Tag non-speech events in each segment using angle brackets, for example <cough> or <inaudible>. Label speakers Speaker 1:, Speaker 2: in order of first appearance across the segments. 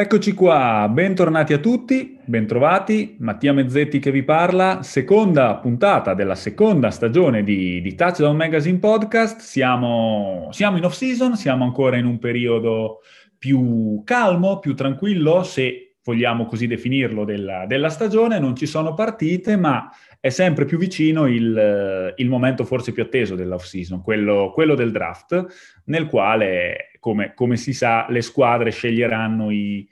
Speaker 1: Eccoci qua, bentornati a tutti, bentrovati, Mattia Mezzetti che vi parla, seconda puntata della seconda stagione di, di Touchdown Magazine Podcast, siamo, siamo in off-season, siamo ancora in un periodo più calmo, più tranquillo, se vogliamo così definirlo, della, della stagione, non ci sono partite, ma è sempre più vicino il, il momento forse più atteso dell'off-season, quello, quello del draft, nel quale, come, come, si sa, le squadre sceglieranno i,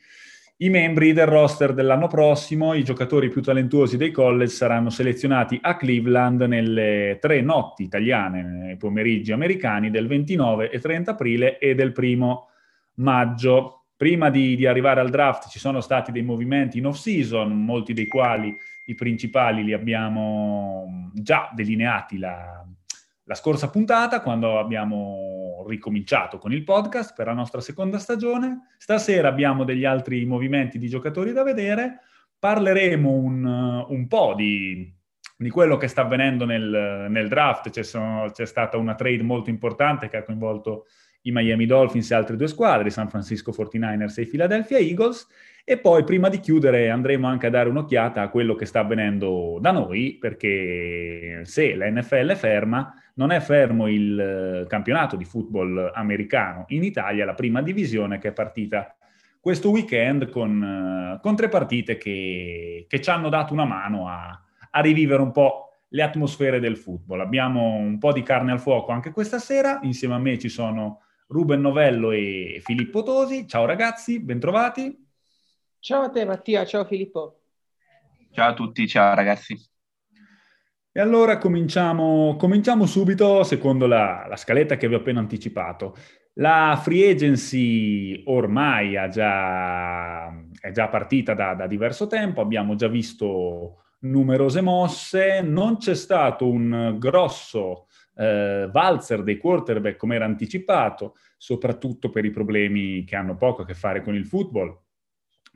Speaker 1: i membri del roster dell'anno prossimo, i giocatori più talentuosi dei college saranno selezionati a Cleveland nelle tre notti italiane, nei pomeriggi americani del 29 e 30 aprile e del primo maggio. Prima di, di arrivare al draft ci sono stati dei movimenti in off-season, molti dei quali i principali li abbiamo già delineati la, la scorsa puntata, quando abbiamo ricominciato con il podcast per la nostra seconda stagione. Stasera abbiamo degli altri movimenti di giocatori da vedere. Parleremo un, un po' di, di, quello che sta avvenendo nel, nel draft. C'è, sono, c'è, stata una trade molto importante che ha coinvolto i Miami Dolphins e altre due squadre, San Francisco 49ers e i Philadelphia Eagles. E poi, prima di chiudere, andremo anche a dare un'occhiata a quello che sta avvenendo da noi, perché se la NFL è ferma, non è fermo il eh, campionato di football americano in Italia, la prima divisione che è partita questo weekend con, eh, con tre partite che, che, ci hanno dato una mano a, a rivivere un po' le atmosfere del football. Abbiamo un po' di carne al fuoco anche questa sera, insieme a me ci sono Ruben Novello e Filippo Tosi. Ciao ragazzi, bentrovati.
Speaker 2: Ciao a te Mattia, ciao Filippo.
Speaker 3: Ciao a tutti, ciao ragazzi.
Speaker 1: E allora cominciamo, cominciamo subito secondo la, la, scaletta che vi ho appena anticipato. La free agency ormai già, è già partita da, da diverso tempo, abbiamo già visto numerose mosse, non c'è stato un grosso eh, valzer dei quarterback come era anticipato, soprattutto per i problemi che hanno poco a che fare con il football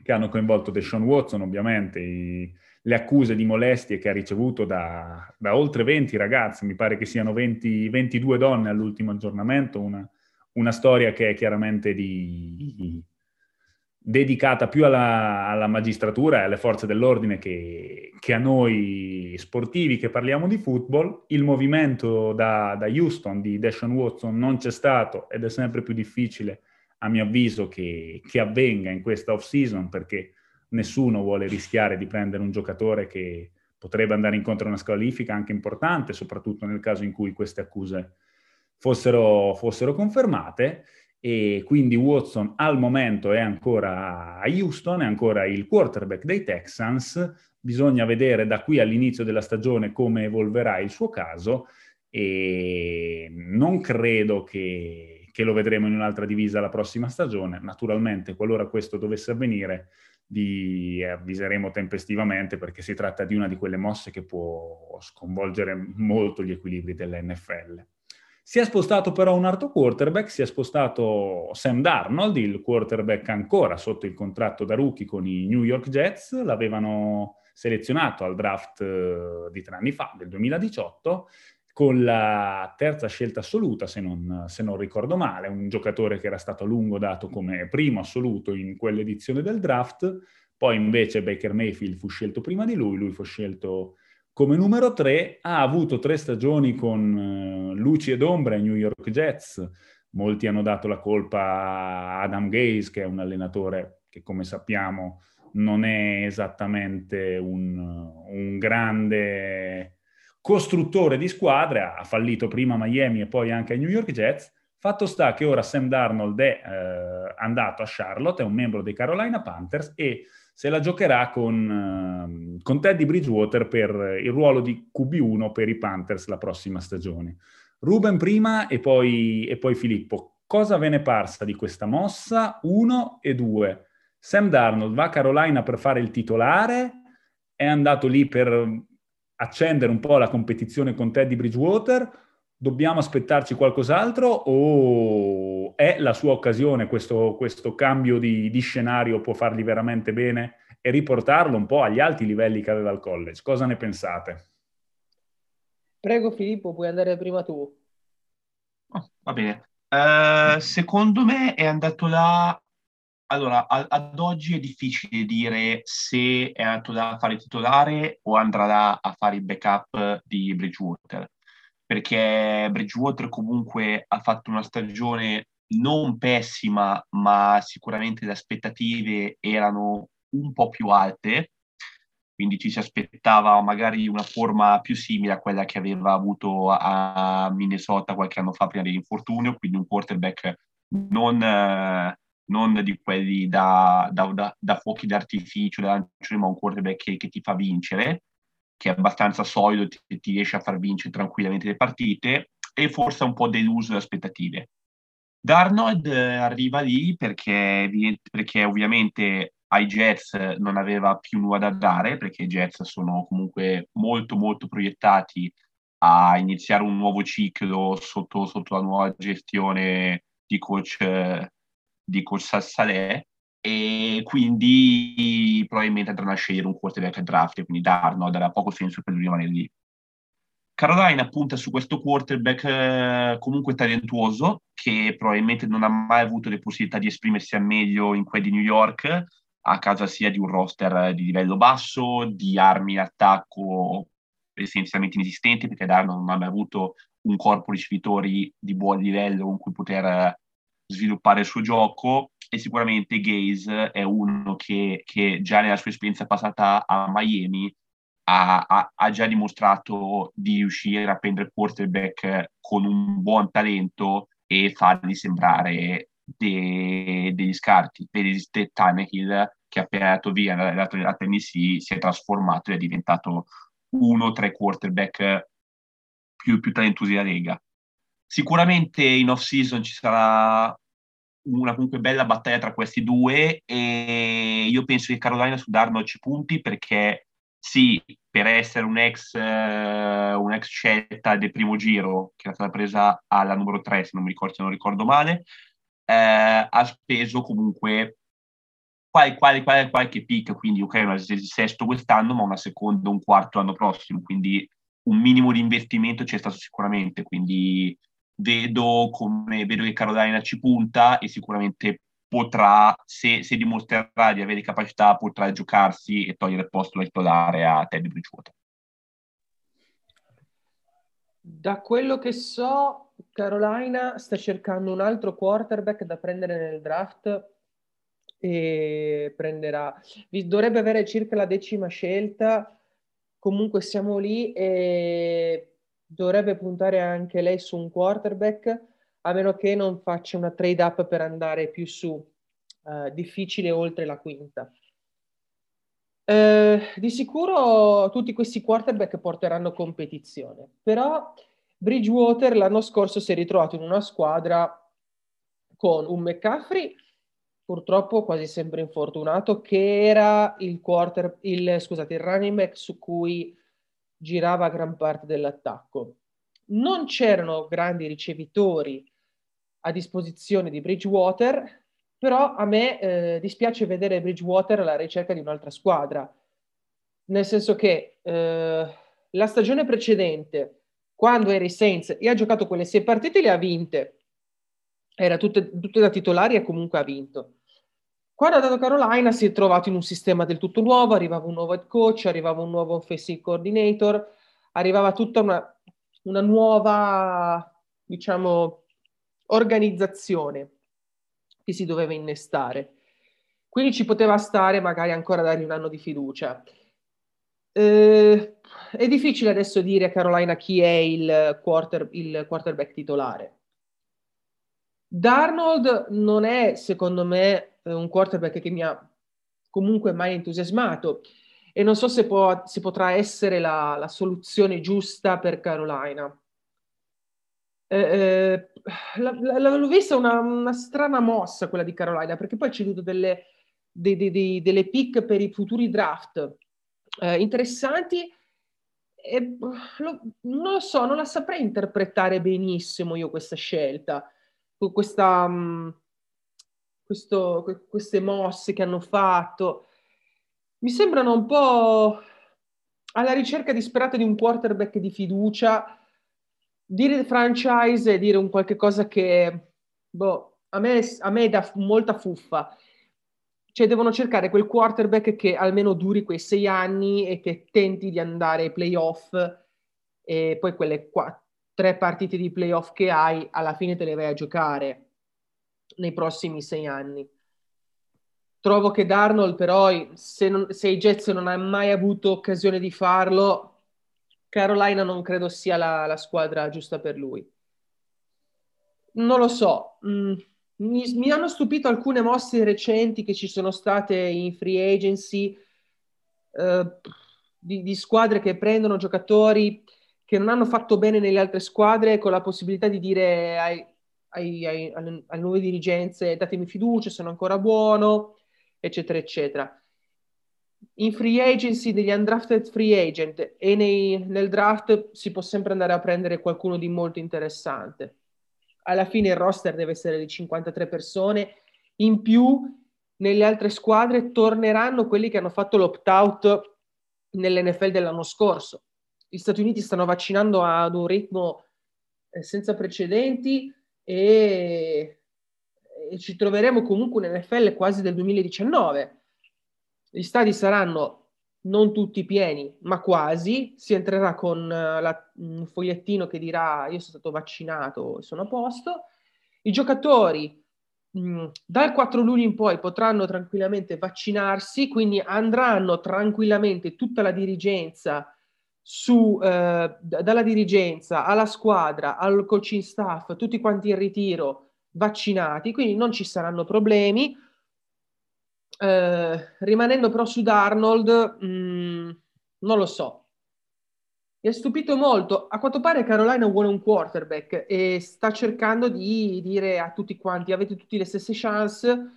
Speaker 1: che hanno coinvolto Deshaun Watson, ovviamente, i, le accuse di molestie che ha ricevuto da, da, oltre 20 ragazzi, mi pare che siano 20, 22 donne all'ultimo aggiornamento, una, una storia che è chiaramente di, dedicata più alla, alla, magistratura e alle forze dell'ordine che, che, a noi sportivi che parliamo di football. Il movimento da, da Houston di Deshaun Watson non c'è stato ed è sempre più difficile a mio avviso, che, che avvenga in questa off-season perché nessuno vuole rischiare di prendere un giocatore che potrebbe andare incontro a una squalifica anche importante, soprattutto nel caso in cui queste accuse fossero, fossero confermate. E quindi Watson al momento è ancora a Houston, è ancora il quarterback dei Texans. Bisogna vedere da qui all'inizio della stagione come evolverà il suo caso e non credo che che lo vedremo in un'altra divisa la prossima stagione. Naturalmente, qualora questo dovesse avvenire, vi avviseremo tempestivamente perché si tratta di una di quelle mosse che può sconvolgere molto gli equilibri dell'NFL. Si è spostato però un altro quarterback, si è spostato Sam Darnold, il quarterback ancora sotto il contratto da rookie con i New York Jets, l'avevano selezionato al draft eh, di tre anni fa, del 2018, con la terza scelta assoluta, se non, se non, ricordo male, un giocatore che era stato a lungo dato come primo assoluto in quell'edizione del draft, poi invece Baker Mayfield fu scelto prima di lui, lui fu scelto come numero tre, ha avuto tre stagioni con uh, luci ed ombre ai New York Jets, molti hanno dato la colpa a Adam Gaze, che è un allenatore che come sappiamo non è esattamente un, un grande costruttore di squadre, ha fallito prima a Miami e poi anche ai New York Jets. Fatto sta che ora Sam Darnold è eh, andato a Charlotte, è un membro dei Carolina Panthers e se la giocherà con, eh, con Teddy Bridgewater per il ruolo di QB1 per i Panthers la prossima stagione. Ruben prima e poi, e poi Filippo. Cosa ve ne parsa di questa mossa? Uno e due. Sam Darnold va a Carolina per fare il titolare, è andato lì per accendere un po' la competizione con Teddy Bridgewater? Dobbiamo aspettarci qualcos'altro o è la sua occasione, questo, questo cambio di, di, scenario può fargli veramente bene e riportarlo un po' agli alti livelli che aveva al college? Cosa ne pensate?
Speaker 2: Prego Filippo, puoi andare prima tu.
Speaker 3: Oh, va bene. Uh, secondo me è andato là allora, a- ad oggi è difficile dire se è andato da fare titolare o andrà a fare il backup di Bridgewater, perché Bridgewater comunque ha fatto una stagione non pessima, ma sicuramente le aspettative erano un po' più alte, quindi ci si aspettava magari una forma più simile a quella che aveva avuto a Minnesota qualche anno fa prima dell'infortunio, quindi un quarterback non, eh, non di quelli da, da, da, da fuochi d'artificio, da lancioni, ma un quarterback che, che, ti fa vincere, che è abbastanza solido, ti, ti riesce a far vincere tranquillamente le partite, e forse un po' deluso le aspettative. Darnold eh, arriva lì perché, perché ovviamente ai Jets non aveva più nulla da dare, perché i Jets sono comunque molto molto proiettati a iniziare un nuovo ciclo sotto, sotto la nuova gestione di coach, di coach Saleh e quindi probabilmente andranno a scegliere un quarterback a draft, quindi Darnold aveva poco senso per lui rimanere lì. Carolina punta su questo quarterback eh, comunque talentuoso che probabilmente non ha mai avuto le possibilità di esprimersi al meglio in quelli di New York a causa sia di un roster di livello basso, di armi in attacco essenzialmente inesistenti perché Darno non ha mai avuto un corpo ricevitori di buon livello con cui poter sviluppare il suo gioco e sicuramente Gaze è uno che, che già nella sua esperienza passata a Miami ha, ha, ha, già dimostrato di riuscire a prendere quarterback con un buon talento e farli sembrare de, degli scarti. Vedi Tannehill che appena andato via da, da Tennessee si è trasformato e è diventato uno tra i quarterback più, più talentuosi della Lega. Sicuramente in off-season ci sarà una comunque bella battaglia tra questi due e io penso che Carolina su Darnold ci punti perché sì, per essere un ex, uh, un ex scelta del primo giro, che era stata presa alla numero 3, se non ricordo, se non ricordo male, eh, ha speso comunque qual, qual, qual, qualche pick, quindi ok, una sesto quest'anno, ma una seconda, un quarto l'anno prossimo, quindi un minimo di investimento c'è stato sicuramente, quindi vedo, come, vedo che Carolina ci punta e sicuramente potrà, se, se, dimostrerà di avere capacità, potrà giocarsi e togliere il posto da titolare a Teddy Bridgewater.
Speaker 2: Da quello che so, Carolina sta cercando un altro quarterback da prendere nel draft e prenderà, dovrebbe avere circa la decima scelta, comunque siamo lì e dovrebbe puntare anche lei su un quarterback a meno che non faccia una trade up per andare più su, uh, difficile oltre la quinta. Uh, di sicuro tutti questi quarterback porteranno competizione, però Bridgewater l'anno scorso si è ritrovato in una squadra con un McCaffrey purtroppo quasi sempre infortunato che era il quarter, il, scusate, il running back su cui girava gran parte dell'attacco. Non c'erano grandi ricevitori a disposizione di Bridgewater, però a me eh, dispiace vedere Bridgewater alla ricerca di un'altra squadra, nel senso che eh, la stagione precedente, quando era i Saints e ha giocato quelle sei partite, le ha vinte, era tutte, tutte da titolari e comunque ha vinto. Quando è andato Carolina si è trovato in un sistema del tutto nuovo, arrivava un nuovo head coach, arrivava un nuovo offensive coordinator, arrivava tutta una, una nuova, diciamo, organizzazione che si doveva innestare. Quindi ci poteva stare magari ancora dargli un anno di fiducia. Eh, è difficile adesso dire a Carolina chi è il, quarter, il quarterback titolare. Darnold non è, secondo me, un quarterback che mi ha comunque mai entusiasmato e non so se, può, se potrà essere la, la, soluzione giusta per Carolina. Eh, eh, l'ho vista una, una, strana mossa quella di Carolina, perché poi ci ceduto delle, dei, dei, dei, delle pick per i futuri draft eh, interessanti. E, lo, non lo so, non la saprei interpretare benissimo io questa scelta, questa, um, questo, queste mosse che hanno fatto. Mi sembrano un po' alla ricerca disperata di un quarterback di fiducia dire franchise e dire un qualche cosa che boh, a, me, a me dà molta fuffa. cioè devono cercare quel quarterback che almeno duri quei sei anni e che tenti di andare ai playoff e poi quelle qua, tre partite di playoff che hai alla fine te le vai a giocare nei prossimi sei anni. Trovo che Darnold però se, non, se i Jets non hanno mai avuto occasione di farlo Carolina non credo sia la, la squadra giusta per lui. Non lo so. Mm, mi, mi, hanno stupito alcune mosse recenti che ci sono state in free agency eh, di, di, squadre che prendono giocatori che non hanno fatto bene nelle altre squadre con la possibilità di dire ai, ai, ai, alle, nuove dirigenze datemi fiducia, sono ancora buono, eccetera, eccetera in free agency degli undrafted free agent e nei, nel draft si può sempre andare a prendere qualcuno di molto interessante. Alla fine il roster deve essere di 53 persone. In più, nelle altre squadre torneranno quelli che hanno fatto l'opt-out nell'NFL dell'anno scorso. Gli Stati Uniti stanno vaccinando ad un ritmo eh, senza precedenti e, e ci troveremo comunque un NFL quasi del 2019 gli stadi saranno non tutti pieni, ma quasi. Si entrerà con uh, la, un fogliettino che dirà io sono stato vaccinato sono a posto. I giocatori mm, dal 4 luglio in poi potranno tranquillamente vaccinarsi, quindi andranno tranquillamente tutta la dirigenza su, eh, dalla dirigenza alla squadra, al coaching staff, tutti quanti in ritiro vaccinati, quindi non ci saranno problemi eh, rimanendo però su Darnold, mh, mm, non lo so. Mi ha stupito molto. A quanto pare Carolina vuole un quarterback e sta cercando di dire a tutti quanti avete tutti le stesse chance.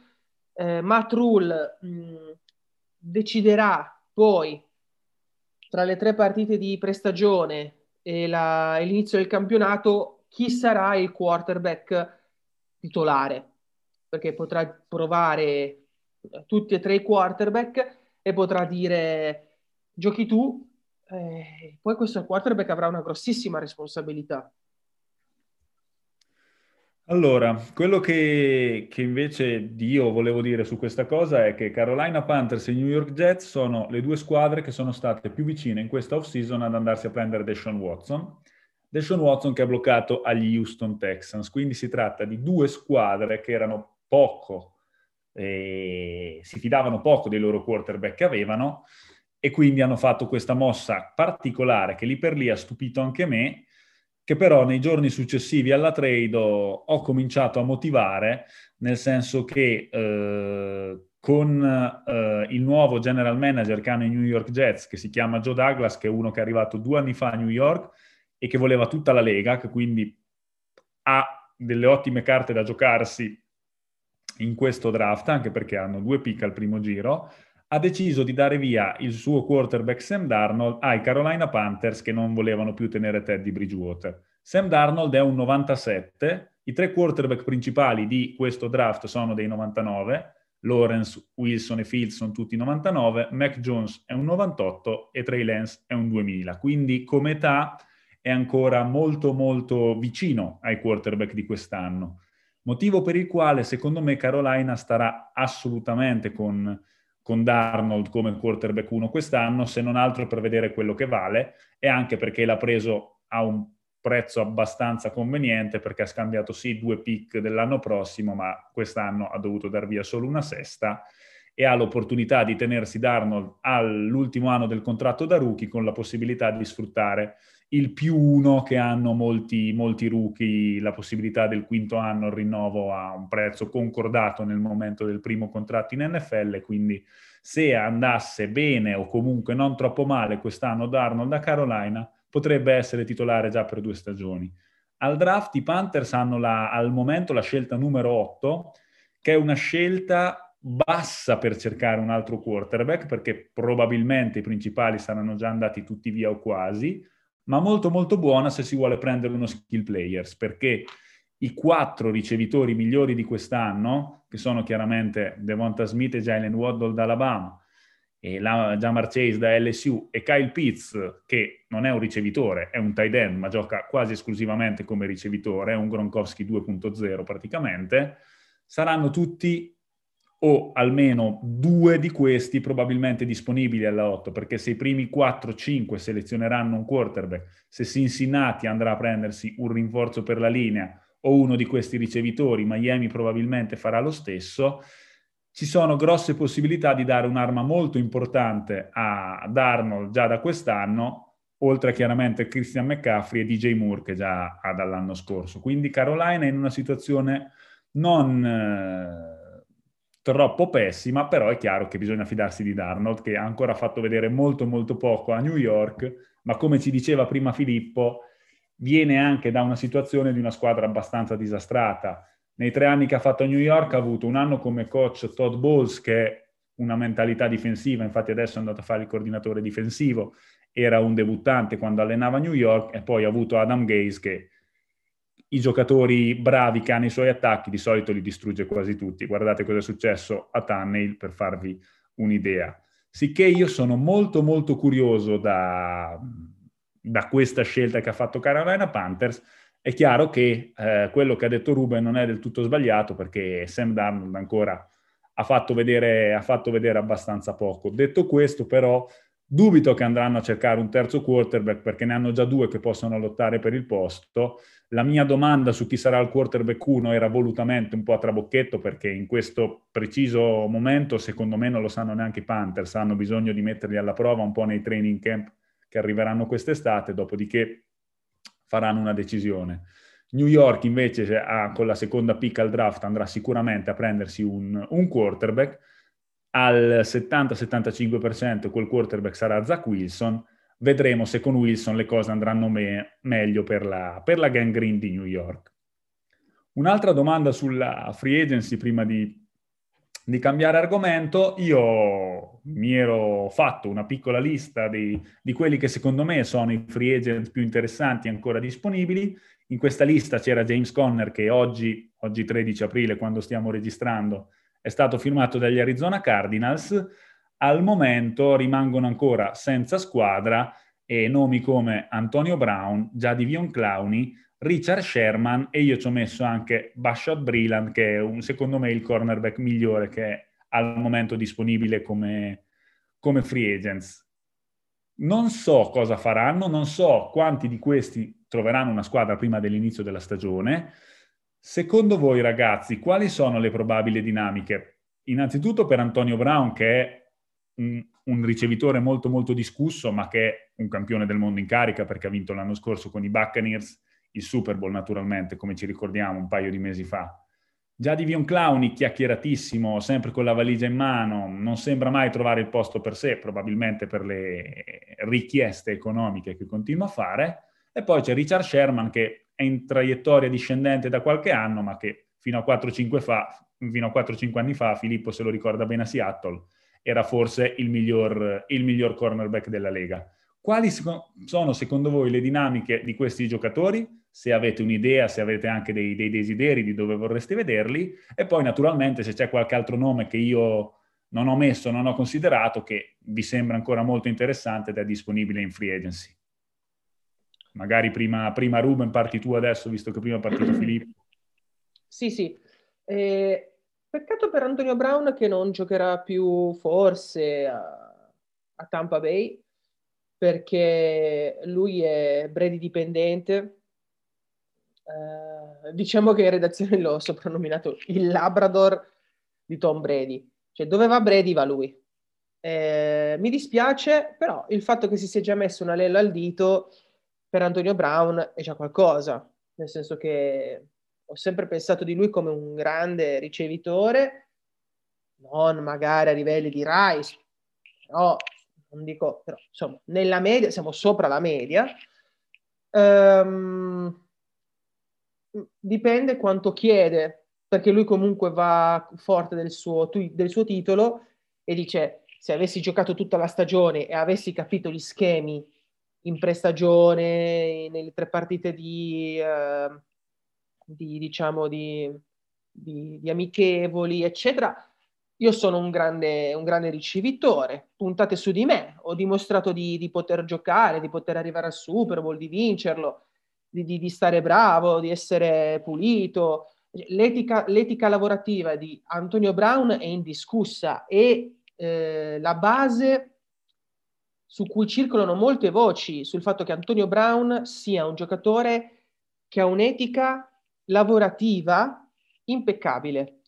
Speaker 2: Eh, Matt Rule mh, mm, deciderà poi tra le tre partite di prestagione e, la, e l'inizio del campionato chi sarà il quarterback titolare perché potrà provare tutti e tre i quarterback e potrà dire giochi tu, eh, poi questo quarterback avrà una grossissima responsabilità.
Speaker 1: Allora, quello che, che, invece io volevo dire su questa cosa è che Carolina Panthers e New York Jets sono le due squadre che sono state più vicine in questa off-season ad andarsi a prendere Deshaun Watson. Deshaun Watson che ha bloccato agli Houston Texans, quindi si tratta di due squadre che erano poco eh, si fidavano poco dei loro quarterback che avevano e quindi hanno fatto questa mossa particolare che lì per lì ha stupito anche me, che però nei giorni successivi alla trade ho, ho cominciato a motivare, nel senso che eh, con eh, il nuovo general manager che hanno i New York Jets, che si chiama Joe Douglas, che è uno che è arrivato due anni fa a New York e che voleva tutta la Lega, che quindi ha delle ottime carte da giocarsi in questo draft, anche perché hanno due pick al primo giro, ha deciso di dare via il suo quarterback Sam Darnold ai Carolina Panthers che non volevano più tenere Teddy Bridgewater. Sam Darnold è un 97, i tre quarterback principali di questo draft sono dei 99, Lawrence, Wilson e Fields sono tutti 99, Mac Jones è un 98 e Trey Lance è un 2000, quindi come età è ancora molto molto vicino ai quarterback di quest'anno. Motivo per il quale secondo me Carolina starà assolutamente con, con Darnold come quarterback 1 quest'anno, se non altro per vedere quello che vale e anche perché l'ha preso a un prezzo abbastanza conveniente perché ha scambiato sì due pick dell'anno prossimo, ma quest'anno ha dovuto dar via solo una sesta e ha l'opportunità di tenersi Darnold all'ultimo anno del contratto da rookie con la possibilità di sfruttare il più uno che hanno molti, molti rookie, la possibilità del quinto anno, il rinnovo a un prezzo concordato nel momento del primo contratto in NFL, quindi se andasse bene o comunque non troppo male quest'anno Darnold da Carolina, potrebbe essere titolare già per due stagioni. Al draft i Panthers hanno la, al momento la scelta numero 8, che è una scelta bassa per cercare un altro quarterback, perché probabilmente i principali saranno già andati tutti via o quasi, ma molto molto buona se si vuole prendere uno skill players, perché i quattro ricevitori migliori di quest'anno, che sono chiaramente Devonta Smith e Jalen Waddle d'Alabama, e la Jamar Chase da LSU e Kyle Pitts, che non è un ricevitore, è un tight end, ma gioca quasi esclusivamente come ricevitore, è un Gronkowski 2.0 praticamente, saranno tutti o almeno due di questi probabilmente disponibili alla 8, perché se i primi 4-5 selezioneranno un quarterback, se Cincinnati andrà a prendersi un rinforzo per la linea o uno di questi ricevitori, Miami probabilmente farà lo stesso, ci sono grosse possibilità di dare un'arma molto importante a Darnold già da quest'anno, oltre chiaramente Christian McCaffrey e DJ Moore che già ha dall'anno scorso. Quindi Carolina è in una situazione non eh, troppo pessima, però è chiaro che bisogna fidarsi di Darnold che ha ancora fatto vedere molto molto poco a New York, ma come ci diceva prima Filippo, viene anche da una situazione di una squadra abbastanza disastrata. Nei tre anni che ha fatto a New York ha avuto un anno come coach Todd Bowles che è una mentalità difensiva, infatti adesso è andato a fare il coordinatore difensivo, era un debuttante quando allenava New York e poi ha avuto Adam Gaze che i giocatori bravi che hanno i suoi attacchi di solito li distrugge quasi tutti. Guardate cosa è successo a Tannehill per farvi un'idea. Sicché io sono molto molto curioso da, da questa scelta che ha fatto Carolina Panthers è chiaro che eh, quello che ha detto Ruben non è del tutto sbagliato perché Sam Darnold ancora ha fatto, vedere, ha fatto vedere abbastanza poco. Detto questo, però, dubito che andranno a cercare un terzo quarterback perché ne hanno già due che possono lottare per il posto. La mia domanda su chi sarà il quarterback 1 era volutamente un po' a trabocchetto perché in questo preciso momento, secondo me, non lo sanno neanche i Panthers, hanno bisogno di metterli alla prova un po' nei training camp che arriveranno quest'estate, dopodiché faranno una decisione. New York invece ha, con la seconda pick al draft andrà sicuramente a prendersi un, un quarterback, al 70-75% quel quarterback sarà Zach Wilson, vedremo se con Wilson le cose andranno me- meglio per la, per la gang green di New York. Un'altra domanda sulla free agency prima di, di cambiare argomento, io mi ero fatto una piccola lista di, di, quelli che secondo me sono i free agent più interessanti ancora disponibili. In questa lista c'era James Conner che oggi, oggi 13 aprile, quando stiamo registrando, è stato firmato dagli Arizona Cardinals. Al momento rimangono ancora senza squadra e nomi come Antonio Brown, Jadivion Clowney, Richard Sherman e io ci ho messo anche Bashad Breland che è un, secondo me il cornerback migliore che è al momento disponibile come, come free agents. Non so cosa faranno, non so quanti di questi troveranno una squadra prima dell'inizio della stagione. Secondo voi ragazzi, quali sono le probabili dinamiche? Innanzitutto per Antonio Brown che è un, un ricevitore molto molto discusso ma che è un campione del mondo in carica perché ha vinto l'anno scorso con i Buccaneers il Super Bowl naturalmente, come ci ricordiamo un paio di mesi fa. Già di Vion Clowny, chiacchieratissimo, sempre con la valigia in mano, non sembra mai trovare il posto per sé, probabilmente per le richieste economiche che continua a fare. E poi c'è Richard Sherman che è in traiettoria discendente da qualche anno, ma che fino a 4-5, fa, fino a 4-5 anni fa, Filippo se lo ricorda bene a Seattle, era forse il miglior, il miglior cornerback della Lega. Quali sono secondo voi le dinamiche di questi giocatori? se avete un'idea, se avete anche dei, dei, desideri di dove vorreste vederli e poi naturalmente se c'è qualche altro nome che io non ho messo, non ho considerato, che vi sembra ancora molto interessante ed è disponibile in free agency. Magari prima, prima Ruben parti tu adesso, visto che prima è partito <clears throat> Filippo.
Speaker 2: Sì, sì. Eh, peccato per Antonio Brown che non giocherà più forse a, a Tampa Bay, perché lui è Brady dipendente, eh, diciamo che in redazione l'ho soprannominato il Labrador di Tom Brady. Cioè, dove va Brady va lui. Eh, mi dispiace, però il fatto che si sia già messo una lella al dito per Antonio Brown è già qualcosa. Nel senso che ho sempre pensato di lui come un grande ricevitore, non magari a livelli di Rice, però non dico, però, insomma, nella media, siamo sopra la media. Um, dipende quanto chiede, perché lui comunque va forte del suo, del suo titolo e dice se avessi giocato tutta la stagione e avessi capito gli schemi in prestagione, nelle tre partite di, eh, di diciamo, di, di, di, amichevoli, eccetera, io sono un grande, un grande ricevitore, puntate su di me, ho dimostrato di, poter giocare, di poter arrivare al Super Bowl, di vincerlo, di, stare bravo, di essere pulito, l'etica, l'etica lavorativa di Antonio Brown è indiscussa e eh, la base su cui circolano molte voci sul fatto che Antonio Brown sia un giocatore che ha un'etica lavorativa impeccabile.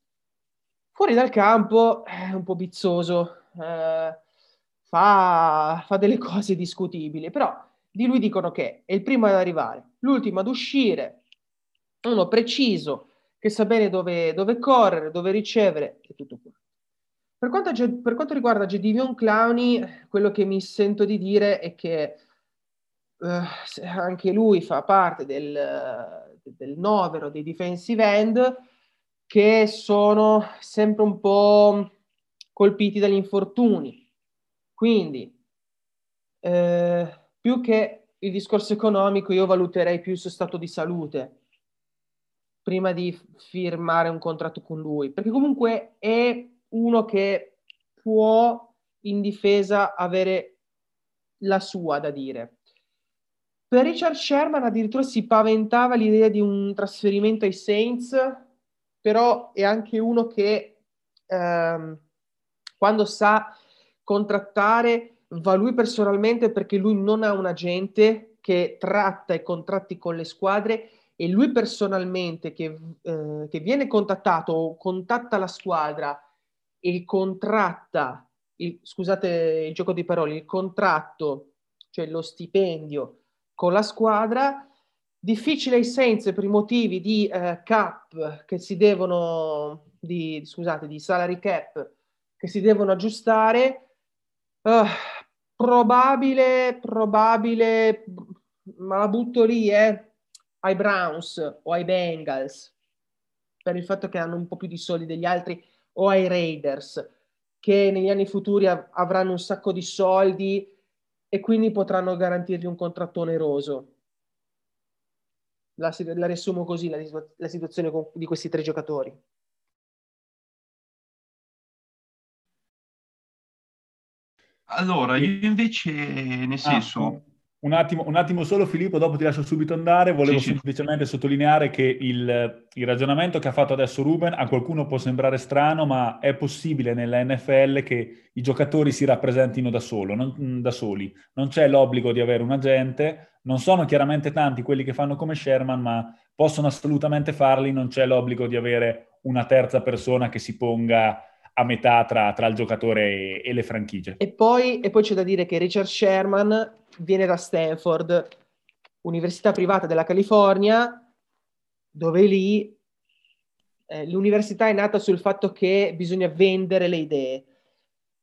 Speaker 2: Fuori dal campo è un po' bizzoso, eh, fa, fa delle cose discutibili, però di lui dicono che è il primo ad arrivare, l'ultimo ad uscire, uno preciso, che sa bene dove, dove correre, dove ricevere e tutto qua. Per quanto, per quanto riguarda Gedivion Clowny, quello che mi sento di dire è che eh, anche lui fa parte del, del novero dei defensive end che sono sempre un po' colpiti dagli infortuni. Quindi, eh, più che il discorso economico, io valuterei più il suo stato di salute prima di firmare un contratto con lui, perché comunque è uno che può in difesa avere la sua da dire. Per Richard Sherman addirittura si paventava l'idea di un trasferimento ai Saints, però è anche uno che ehm, quando sa contrattare va lui personalmente perché lui non ha un agente che tratta i contratti con le squadre e lui personalmente che, eh, che viene contattato o contatta la squadra e contratta, il, scusate il gioco di parole, il contratto, cioè lo stipendio con la squadra, difficile ai Saints per i motivi di eh, cap che si devono, di, scusate, di salary cap che si devono aggiustare, uh, probabile, probabile, ma la butto lì, eh, ai Browns o ai Bengals per il fatto che hanno un po' più di soldi degli altri o ai Raiders che negli anni futuri av- avranno un sacco di soldi e quindi potranno garantirgli un contratto oneroso. La, la riassumo così la, la situazione con, di questi tre giocatori.
Speaker 3: Allora, io invece, nel ah, senso, ah,
Speaker 1: un attimo, un attimo, solo Filippo, dopo ti lascio subito andare. Volevo sì, semplicemente sì. sottolineare che il, il, ragionamento che ha fatto adesso Ruben a qualcuno può sembrare strano, ma è possibile nella NFL che i giocatori si rappresentino da, solo, non, da soli. Non c'è l'obbligo di avere un agente, non sono chiaramente tanti quelli che fanno come Sherman, ma possono assolutamente farli, non c'è l'obbligo di avere una terza persona che si ponga a metà tra, tra il giocatore e, e le franchigie.
Speaker 2: E poi, e poi c'è da dire che Richard Sherman viene da Stanford, università privata della California, dove lì eh, l'università è nata sul fatto che bisogna vendere le idee.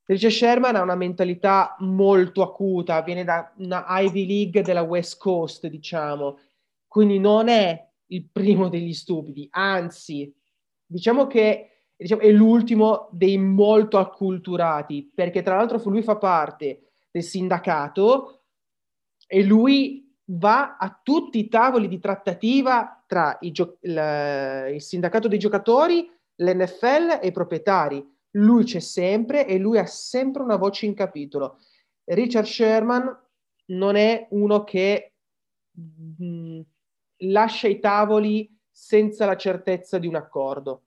Speaker 2: Richard Sherman ha una mentalità molto acuta, viene da una Ivy League della West Coast, diciamo, quindi non è il primo degli stupidi, anzi, diciamo che diciamo, è l'ultimo dei molto acculturati, perché tra l'altro lui fa parte del sindacato e lui va a tutti i tavoli di trattativa tra gio- il, il sindacato dei giocatori, l'NFL e i proprietari. Lui c'è sempre e lui ha sempre una voce in capitolo. Richard Sherman non è uno che mh, mm, lascia i tavoli senza la certezza di un accordo.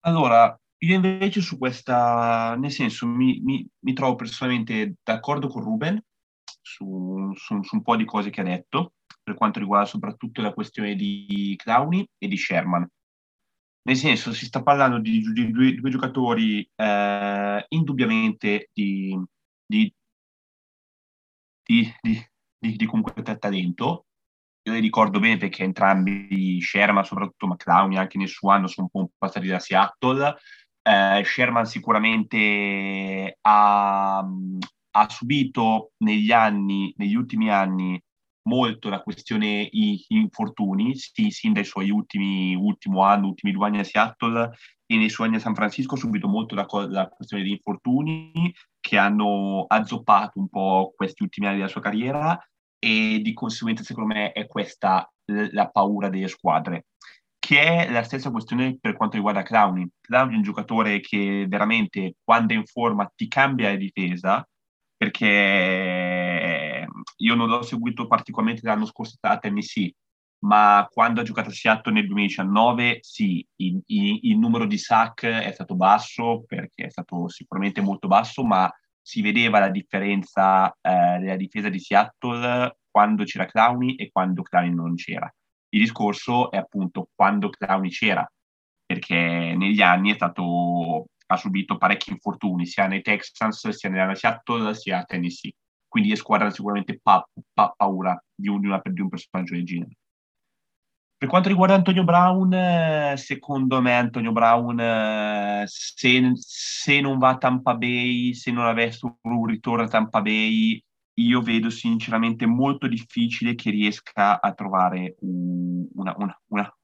Speaker 3: Allora, io invece su questa, nel senso, mi, mi, mi trovo personalmente d'accordo con Ruben su, su, su, un po' di cose che ha detto, per quanto riguarda soprattutto la questione di Clowny e di Sherman. Nel senso, si sta parlando di, di due, due, giocatori eh, indubbiamente di, di, di, di, di comunque talento, io li ricordo bene perché entrambi, Sherman, soprattutto McClowney, anche nel suo anno sono un po' passati da Seattle. Eh, Sherman sicuramente ha, ha, subito negli anni, negli ultimi anni, molto la questione i, infortuni, sì, sin dai suoi ultimi ultimo anno, ultimi due anni a Seattle e nei suoi anni a San Francisco ha subito molto la, la questione di infortuni che hanno azzoppato un po' questi ultimi anni della sua carriera e di conseguenza secondo me è questa la paura delle squadre che è la stessa questione per quanto riguarda Clowny. Clowny è un giocatore che veramente quando è in forma ti cambia la difesa perché io non l'ho seguito particolarmente l'anno scorso a Tennessee, ma quando ha giocato a Seattle nel 2019, sì, il, il, il, numero di sack è stato basso, perché è stato sicuramente molto basso, ma si vedeva la differenza eh, della difesa di Seattle quando c'era Clowny e quando Clowny non c'era. Il discorso è appunto quando Clowny c'era, perché negli anni è stato, ha subito parecchi infortuni, sia nei Texans, sia nella Seattle, sia a Tennessee. Quindi è squadra sicuramente pa- pa- paura di un, di, un personaggio del genere. Per quanto riguarda Antonio Brown, secondo me Antonio Brown, se, se, non va a Tampa Bay, se non avesse un ritorno a Tampa Bay, io vedo sinceramente molto difficile che riesca a trovare una, una, una,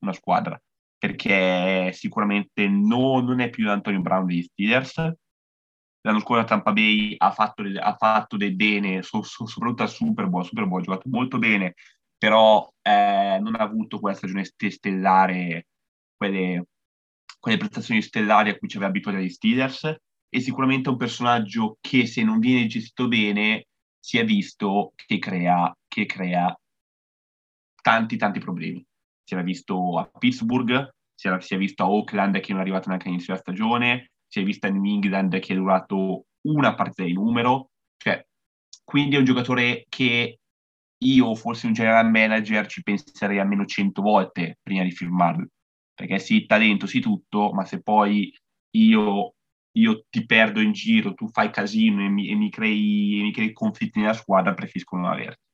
Speaker 3: una squadra, perché sicuramente no, non è più Antonio Brown degli Steelers. L'anno scorso a Tampa Bay ha fatto, ha fatto del bene, so, so, soprattutto al Super Bowl, Super Bowl ha giocato molto bene, però eh, non ha avuto quella stagione stellare, quelle, quelle prestazioni stellari a cui ci aveva abituato gli Steelers, e sicuramente è un personaggio che se non viene gestito bene si è visto che crea, che crea tanti tanti problemi. Si era visto a Pittsburgh, si, era, si è visto a Oakland che non è arrivato neanche all'inizio della stagione, si è visto a New England che è durato una partita di numero, cioè, quindi è un giocatore che io fossi un general manager ci penserei almeno cento volte prima di firmarlo, perché sì, talento, sì tutto, ma se poi io, io ti perdo in giro, tu fai casino e mi, e mi, crei, mi crei conflitti nella squadra, preferisco non averti.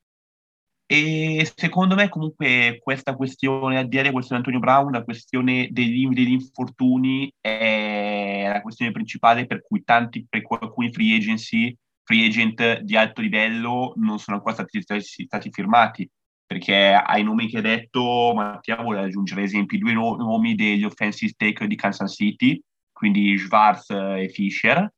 Speaker 3: E secondo me comunque questa questione, al di là della questione Antonio Brown, la questione degli, degli infortuni è la questione principale per cui tanti, per alcuni free agency free agent di alto livello non sono ancora stati, stati firmati, perché ai nomi che hai detto, Mattia vuole aggiungere esempi, due nomi degli offensive take di Kansas City, quindi Schwarz e Fischer,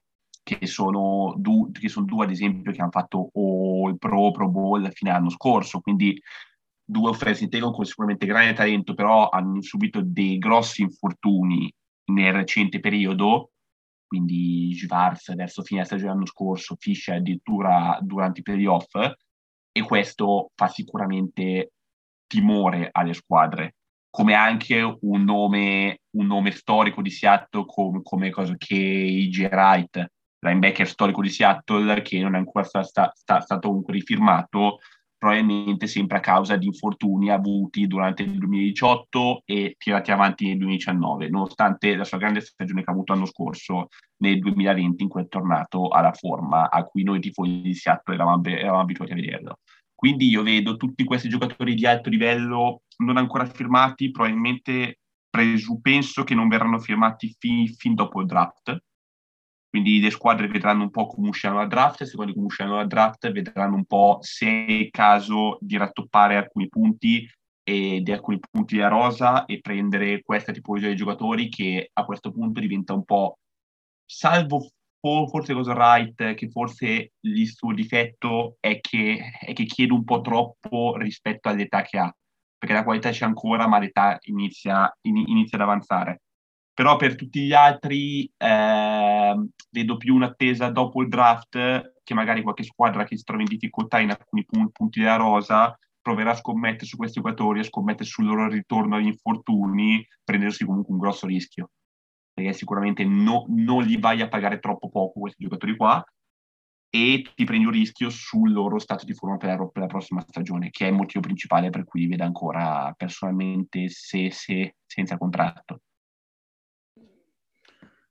Speaker 3: che sono, du- che sono due ad esempio che hanno fatto o il Pro, Pro Bowl fine anno scorso, quindi due offensive take con sicuramente grande talento, però hanno subito dei grossi infortuni nel recente periodo. Quindi Schwarz verso fine stagione dell'anno scorso, Fischer addirittura durante i playoff, e questo fa sicuramente timore alle squadre, come anche un nome, un nome storico di Seattle come, come cosa che I.J. Wright, linebacker storico di Seattle, che non è ancora sta, sta, sta, stato comunque rifirmato, probabilmente sempre a causa di infortuni avuti durante il 2018 e tirati avanti nel 2019, nonostante la sua grande stagione che ha avuto l'anno scorso nel 2020 in cui è tornato alla forma a cui noi tifosi di Seattle eravamo, eravamo abituati a vederlo. Quindi io vedo tutti questi giocatori di alto livello non ancora firmati, probabilmente presu, penso che non verranno firmati fin, fin dopo il draft, quindi le squadre vedranno un po' come usciranno la draft, secondo come usciranno la draft vedranno un po' se è il caso di rattoppare alcuni punti e di alcuni punti della rosa e prendere questa tipologia di giocatori che a questo punto diventa un po', salvo forse cosa right, che forse il suo difetto è che, è che chiede un po' troppo rispetto all'età che ha, perché la qualità c'è ancora ma l'età inizia, in, inizia ad avanzare però per tutti gli altri eh, vedo più un'attesa dopo il draft che magari qualche squadra che si trova in difficoltà in alcuni punti, punti della rosa proverà a scommettere su questi giocatori, a scommettere sul loro ritorno agli infortuni, prendendosi comunque un grosso rischio. Perché sicuramente no, non gli vai a pagare troppo poco questi giocatori qua e ti prendi un rischio sul loro stato di forma per la, per la prossima stagione, che è il motivo principale per cui li vedo ancora personalmente se, se, senza contratto.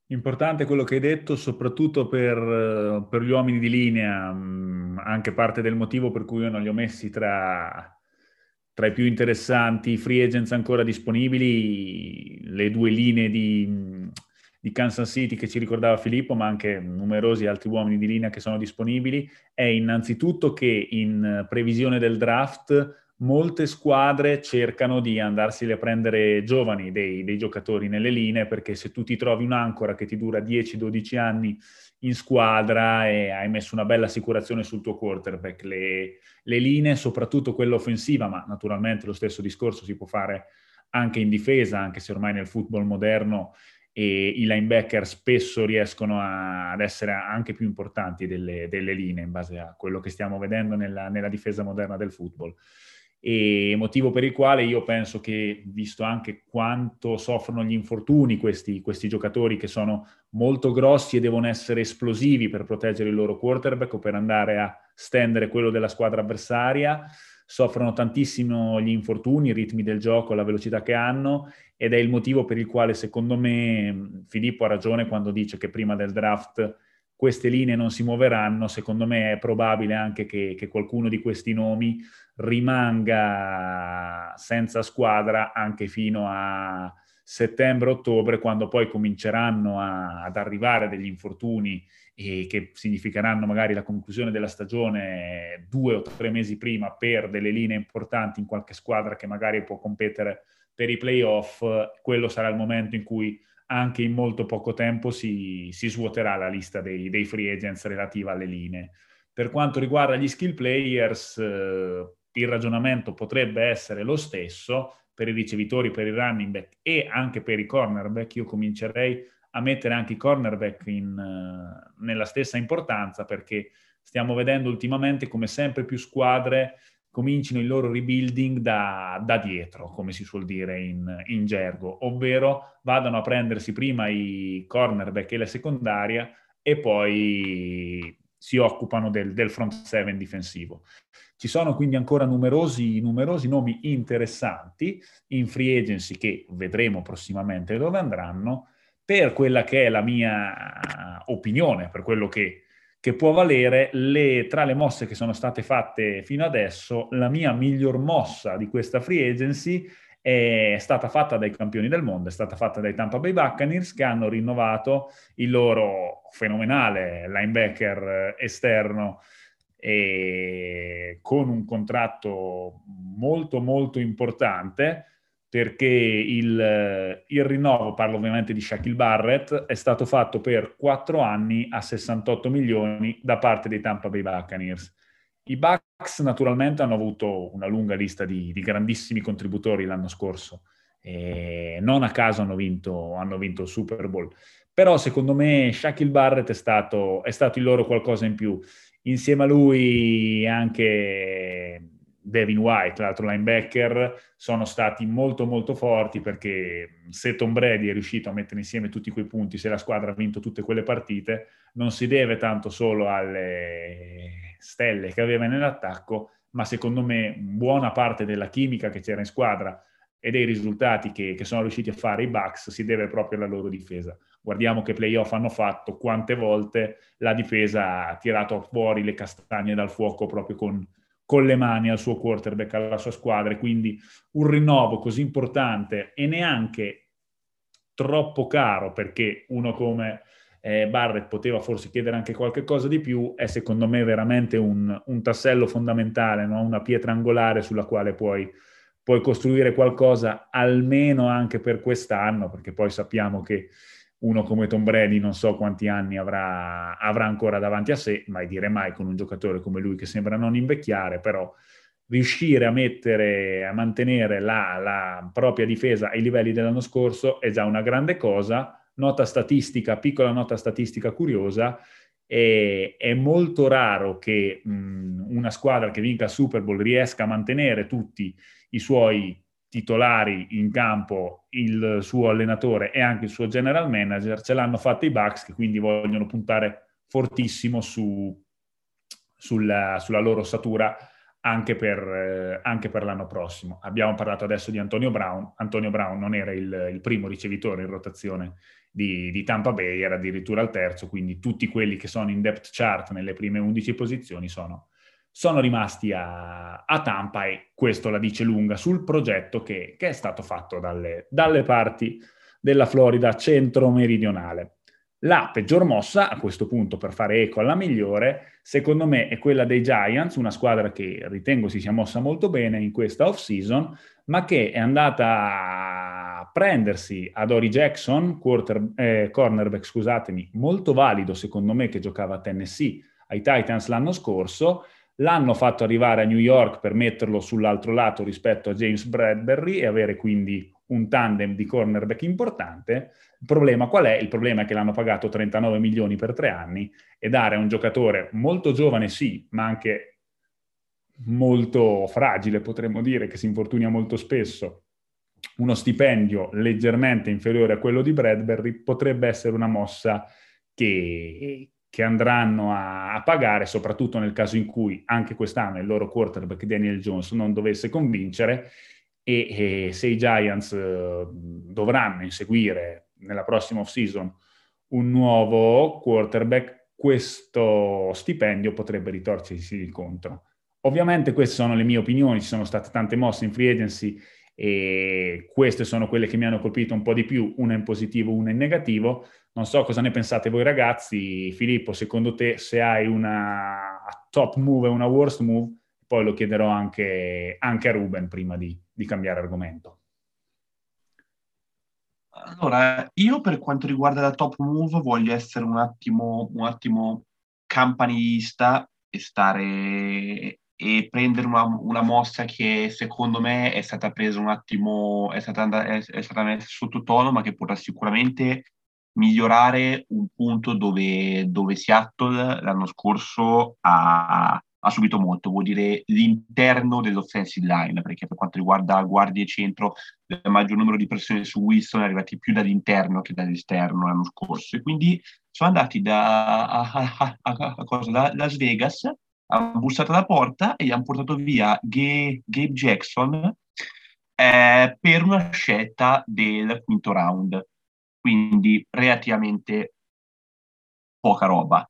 Speaker 1: Importante quello che hai detto, soprattutto per, per, gli uomini di linea, mm, anche parte del motivo per cui io non li ho messi tra, tra i più interessanti free agents ancora disponibili, le due linee di, di, Kansas City che ci ricordava Filippo, ma anche numerosi altri uomini di linea che sono disponibili, è innanzitutto che in previsione del draft molte squadre cercano di andarseli a prendere giovani dei, dei, giocatori nelle linee perché se tu ti trovi un'ancora che ti dura 10-12 anni in squadra e hai messo una bella assicurazione sul tuo quarterback, le, le linee, soprattutto quella offensiva, ma naturalmente lo stesso discorso si può fare anche in difesa, anche se ormai nel football moderno e i linebacker spesso riescono a, ad essere anche più importanti delle, delle, linee in base a quello che stiamo vedendo nella, nella, difesa moderna del football. E motivo per il quale io penso che, visto anche quanto soffrono gli infortuni questi, questi giocatori che sono molto grossi e devono essere esplosivi per proteggere il loro quarterback o per andare a stendere quello della squadra avversaria, soffrono tantissimo gli infortuni, i ritmi del gioco, la velocità che hanno ed è il motivo per il quale secondo me Filippo ha ragione quando dice che prima del draft queste linee non si muoveranno, secondo me è probabile anche che, che qualcuno di questi nomi rimanga senza squadra anche fino a settembre-ottobre, quando poi cominceranno a, ad arrivare degli infortuni e che significheranno magari la conclusione della stagione due o tre mesi prima per delle linee importanti in qualche squadra che magari può competere per i playoff, quello sarà il momento in cui anche in molto poco tempo si, si svuoterà la lista dei, dei, free agents relativa alle linee. Per quanto riguarda gli skill players, eh, il ragionamento potrebbe essere lo stesso per i ricevitori, per i running back e anche per i cornerback. Io comincerei a mettere anche i cornerback in, uh, nella stessa importanza perché stiamo vedendo ultimamente come sempre più squadre comincino il loro rebuilding da, da dietro, come si suol dire in, in, gergo, ovvero vadano a prendersi prima i cornerback e la secondaria e poi si occupano del, del front seven difensivo. Ci sono quindi ancora numerosi, numerosi nomi interessanti in free agency che vedremo prossimamente dove andranno, per quella che è la mia opinione, per quello che, che può valere, le, tra le mosse che sono state fatte fino adesso, la mia miglior mossa di questa free agency è stata fatta dai campioni del mondo, è stata fatta dai Tampa Bay Buccaneers che hanno rinnovato il loro fenomenale linebacker esterno con un contratto molto molto importante perché il, il, rinnovo, parlo ovviamente di Shaquille Barrett, è stato fatto per 4 anni a 68 milioni da parte dei Tampa Bay Buccaneers. I Bucks naturalmente hanno avuto una lunga lista di, di grandissimi contributori l'anno scorso, e non a caso hanno vinto, hanno vinto, il Super Bowl, però secondo me Shaquille Barrett è stato, è stato il loro qualcosa in più. Insieme a lui anche Devin White, l'altro linebacker, sono stati molto molto forti perché se Tom Brady è riuscito a mettere insieme tutti quei punti, se la squadra ha vinto tutte quelle partite, non si deve tanto solo alle stelle che aveva nell'attacco, ma secondo me buona parte della chimica che c'era in squadra e dei risultati che, che sono riusciti a fare i Bucks si deve proprio alla loro difesa. Guardiamo che playoff hanno fatto, quante volte la difesa ha tirato fuori le castagne dal fuoco proprio con con le mani al suo quarterback, alla sua squadra, e quindi un rinnovo così importante e neanche troppo caro perché uno come eh, Barrett poteva forse chiedere anche qualche cosa di più, è secondo me veramente un, un tassello fondamentale, no? una pietra angolare sulla quale puoi, puoi costruire qualcosa almeno anche per quest'anno, perché poi sappiamo che uno come Tom Brady non so quanti anni avrà, avrà, ancora davanti a sé, mai dire mai con un giocatore come lui che sembra non invecchiare, però riuscire a mettere, a mantenere la, la propria difesa ai livelli dell'anno scorso è già una grande cosa. Nota statistica, piccola nota statistica curiosa, è, è molto raro che mh, una squadra che vinca il Super Bowl riesca a mantenere tutti i suoi titolari in campo il suo allenatore e anche il suo general manager, ce l'hanno fatto i Bucks che quindi vogliono puntare fortissimo su, sulla, sulla, loro ossatura anche per, eh, anche per, l'anno prossimo. Abbiamo parlato adesso di Antonio Brown. Antonio Brown non era il, il primo ricevitore in rotazione di, di, Tampa Bay, era addirittura il terzo, quindi tutti quelli che sono in depth chart nelle prime 11 posizioni sono sono rimasti a, a, Tampa e questo la dice lunga sul progetto che, che è stato fatto dalle, dalle parti della Florida centro-meridionale. La peggior mossa, a questo punto per fare eco alla migliore, secondo me è quella dei Giants, una squadra che ritengo si sia mossa molto bene in questa off-season, ma che è andata a prendersi a Dory Jackson, quarter, eh, cornerback, scusatemi, molto valido secondo me che giocava a Tennessee ai Titans l'anno scorso, L'hanno fatto arrivare a New York per metterlo sull'altro lato rispetto a James Bradbury e avere quindi un tandem di cornerback importante. Il problema qual è? Il problema è che l'hanno pagato 39 milioni per tre anni e dare a un giocatore molto giovane sì, ma anche molto fragile, potremmo dire, che si infortuna molto spesso, uno stipendio leggermente inferiore a quello di Bradbury potrebbe essere una mossa che, che andranno a, a, pagare, soprattutto nel caso in cui anche quest'anno il loro quarterback Daniel Jones non dovesse convincere e, e se i Giants eh, dovranno inseguire nella prossima off-season un nuovo quarterback, questo stipendio potrebbe ritorcersi contro. Ovviamente queste sono le mie opinioni, ci sono state tante mosse in free agency e queste sono quelle che mi hanno colpito un po' di più, una in positivo, una in negativo. Non so cosa ne pensate voi ragazzi. Filippo, secondo te se hai una top move e una worst move, poi lo chiederò anche, anche a Ruben prima di, di cambiare argomento.
Speaker 3: Allora, io per quanto riguarda la top move voglio essere un attimo, un attimo campanilista e stare e prendere una, una, mossa che secondo me è stata presa un attimo, è stata, è, è stata messa sottotono, ma che potrà sicuramente migliorare un punto dove, dove Seattle l'anno scorso ha, ha subito molto, vuol dire l'interno dell'offensive line, perché per quanto riguarda guardie e centro, il maggior numero di pressioni su Wilson è arrivati più dall'interno che dall'esterno l'anno scorso. E quindi sono andati da, a, a, a, Las Vegas hanno bussato alla porta e gli hanno portato via G- Gabe Jackson eh, per una scelta del quinto round, quindi relativamente poca roba,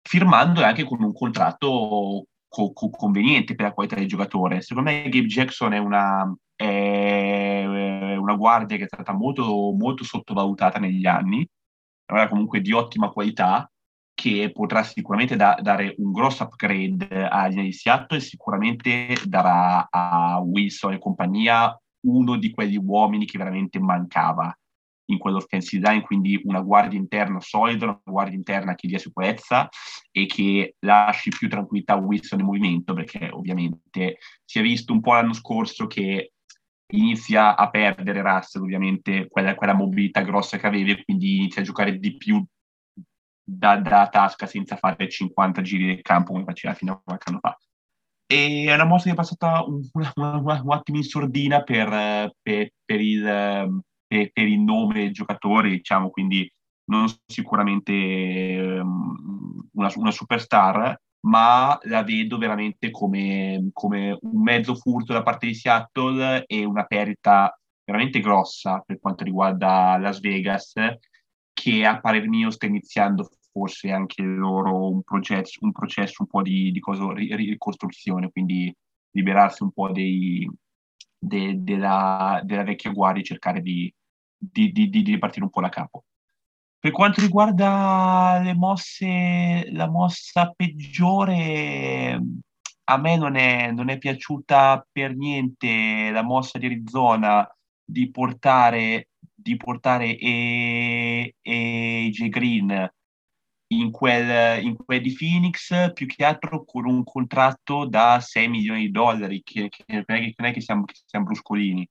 Speaker 3: firmando anche con un contratto co- co- conveniente per la qualità del giocatore. Secondo me Gabe Jackson è una, è una guardia che è stata molto, molto sottovalutata negli anni, era comunque di ottima qualità, che potrà sicuramente da, dare un grosso upgrade agli di Seattle e sicuramente darà a Wilson e compagnia uno di quegli uomini che veramente mancava in quell'offensive line, quindi una guardia interna solida, una guardia interna che dia sicurezza e che lasci più tranquillità a Wilson in movimento, perché ovviamente si è visto un po' l'anno scorso che inizia a perdere Russell ovviamente quella, quella mobilità grossa che aveva quindi inizia a giocare di più da, da tasca senza fare 50 giri del campo come faceva fino a qualche anno fa. E è una mossa che è passata un, un, un, un attimo in sordina per, per, per, il, per, per, il, nome del giocatore, diciamo, quindi non sicuramente um, una, una, superstar, ma la vedo veramente come, come un mezzo furto da parte di Seattle e una perdita veramente grossa per quanto riguarda Las Vegas che a parer mio sta iniziando forse anche loro un processo un, processo un po' di, di cosa, ricostruzione, quindi liberarsi un po' dei, de, della, della, vecchia guardia e cercare di, di, di, di ripartire un po' da capo. Per quanto riguarda le mosse, la mossa peggiore, a me non è, non è piaciuta per niente la mossa di Arizona di portare di portare AJ Green in quel, in quel di Phoenix più che altro con un contratto da 6 milioni di dollari, che, che non è che siamo, che siamo bruscolini.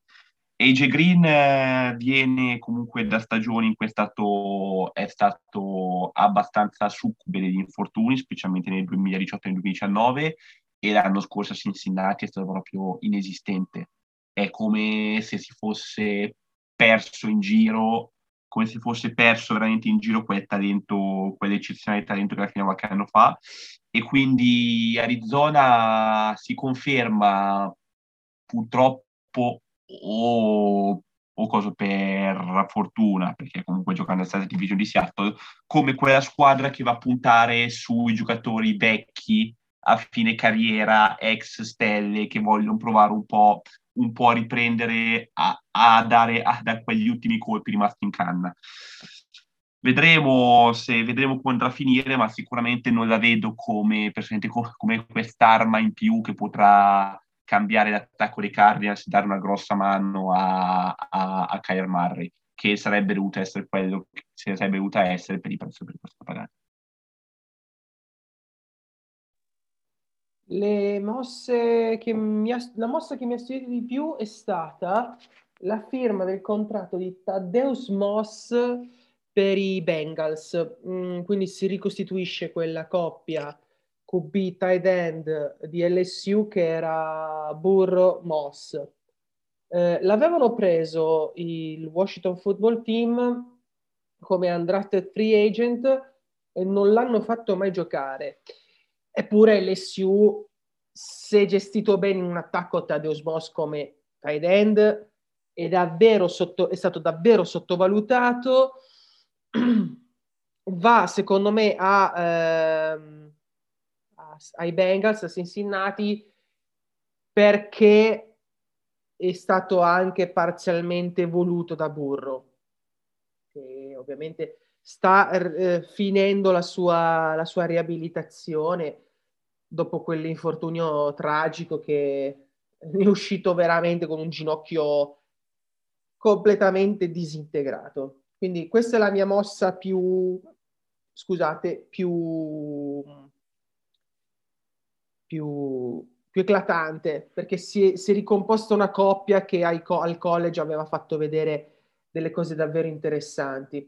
Speaker 3: AJ Green eh, viene comunque da stagioni in cui è stato, è stato abbastanza succube degli infortuni, specialmente nel 2018 e nel 2019, e l'anno scorso a Cincinnati è stato proprio inesistente. È come se si fosse perso in giro, come se fosse perso veramente in giro quel talento, quell'eccezionale talento che era fino a qualche anno fa. E quindi Arizona si conferma purtroppo o, o cosa per fortuna, perché comunque giocando a Stati Division di Seattle, come quella squadra che va a puntare sui giocatori vecchi a fine carriera, ex stelle, che vogliono provare un po' un po' a riprendere a, a dare a, da quegli ultimi colpi rimasti in canna. Vedremo, se, vedremo come andrà a finire, ma sicuramente non la vedo come, come quest'arma in più che potrà cambiare l'attacco dei Cardinals e dare una grossa mano a, a, a Kyler Murray, che sarebbe dovuto essere quello che sarebbe dovuto essere per il prezzo per questo pagato.
Speaker 2: Le mosse che mi ha, la mossa che mi ha studiato di più è stata la firma del contratto di Taddeus Moss per i Bengals, mm, quindi si ricostituisce quella coppia QB tight end di LSU che era Burro Moss. Eh, l'avevano preso il Washington Football Team come undrafted free agent e non l'hanno fatto mai giocare. Eppure LSU, se gestito bene in un attacco Tadeusz Moss come tight end, è, davvero sotto, è stato davvero sottovalutato. <clears throat> Va, secondo me, a, ehm, a, ai Bengals, a Cincinnati, perché è stato anche parzialmente voluto da Burro, che ovviamente sta eh, finendo la sua, la sua riabilitazione dopo quell'infortunio tragico che è uscito veramente con un ginocchio completamente disintegrato. Quindi questa è la mia mossa più, scusate, più, più più eclatante, perché si è, si è ricomposta una coppia che ai, al college aveva fatto vedere delle cose davvero interessanti.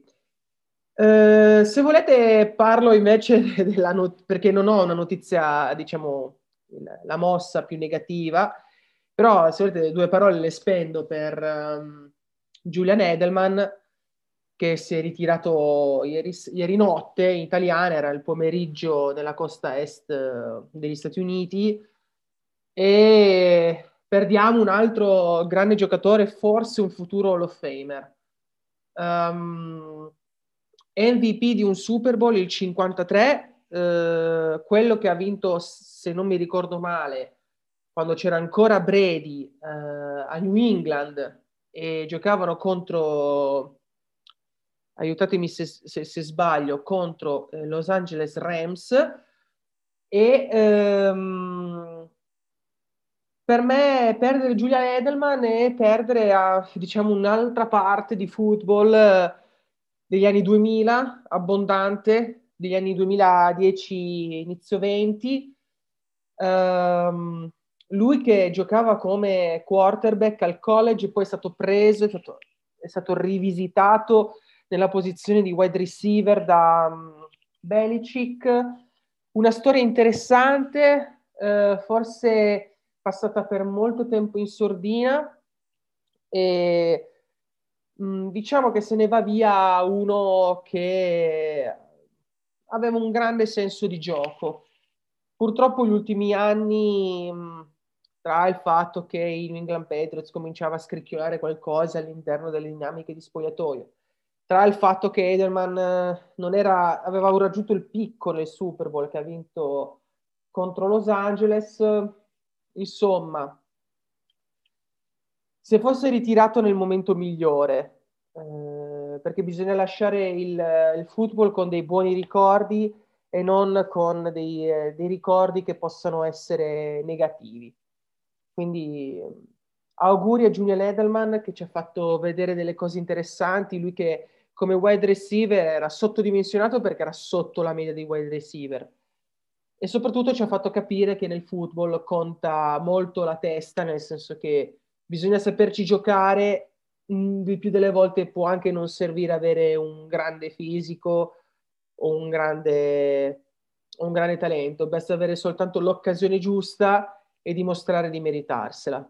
Speaker 2: Uh, se volete parlo invece <laughs> della not- perché non ho una notizia, diciamo, la mossa più negativa, però se volete due parole le spendo per um, Julian Edelman che si è ritirato ieri, ieri, notte in italiana, era il pomeriggio nella costa est uh, degli Stati Uniti, e perdiamo un altro grande giocatore, forse un futuro Hall of Famer. Um, ehm, MVP di un Super Bowl, il 53, eh, quello che ha vinto, se non mi ricordo male, quando c'era ancora Brady eh, a New England e giocavano contro, aiutatemi se, se, se sbaglio, contro eh, Los Angeles Rams e ehm, per me perdere Giulia Edelman è perdere a, diciamo, un'altra parte di football degli anni 2000, abbondante, degli anni 2010, inizio 20. Um, ehm, lui che giocava come quarterback al college, poi è stato preso, è stato, è stato rivisitato nella posizione di wide receiver da um, Belichick. Una storia interessante, uh, forse passata per molto tempo in sordina e mh, mm, diciamo che se ne va via uno che aveva un grande senso di gioco. Purtroppo gli ultimi anni, mh, mm, tra il fatto che il New England Patriots cominciava a scricchiolare qualcosa all'interno delle dinamiche di spogliatoio, tra il fatto che Edelman eh, era, aveva raggiunto il picco nel Super Bowl che ha vinto contro Los Angeles, Insomma, se fosse ritirato nel momento migliore, eh, perché bisogna lasciare il, il, football con dei buoni ricordi e non con dei, eh, dei ricordi che possano essere negativi. Quindi auguri a Julian Edelman che ci ha fatto vedere delle cose interessanti, lui che come wide receiver era sottodimensionato perché era sotto la media dei wide receiver e soprattutto ci ha fatto capire che nel football conta molto la testa, nel senso che bisogna saperci giocare, di più delle volte può anche non servire avere un grande fisico o un grande, un grande talento, basta avere soltanto l'occasione giusta e dimostrare di meritarsela.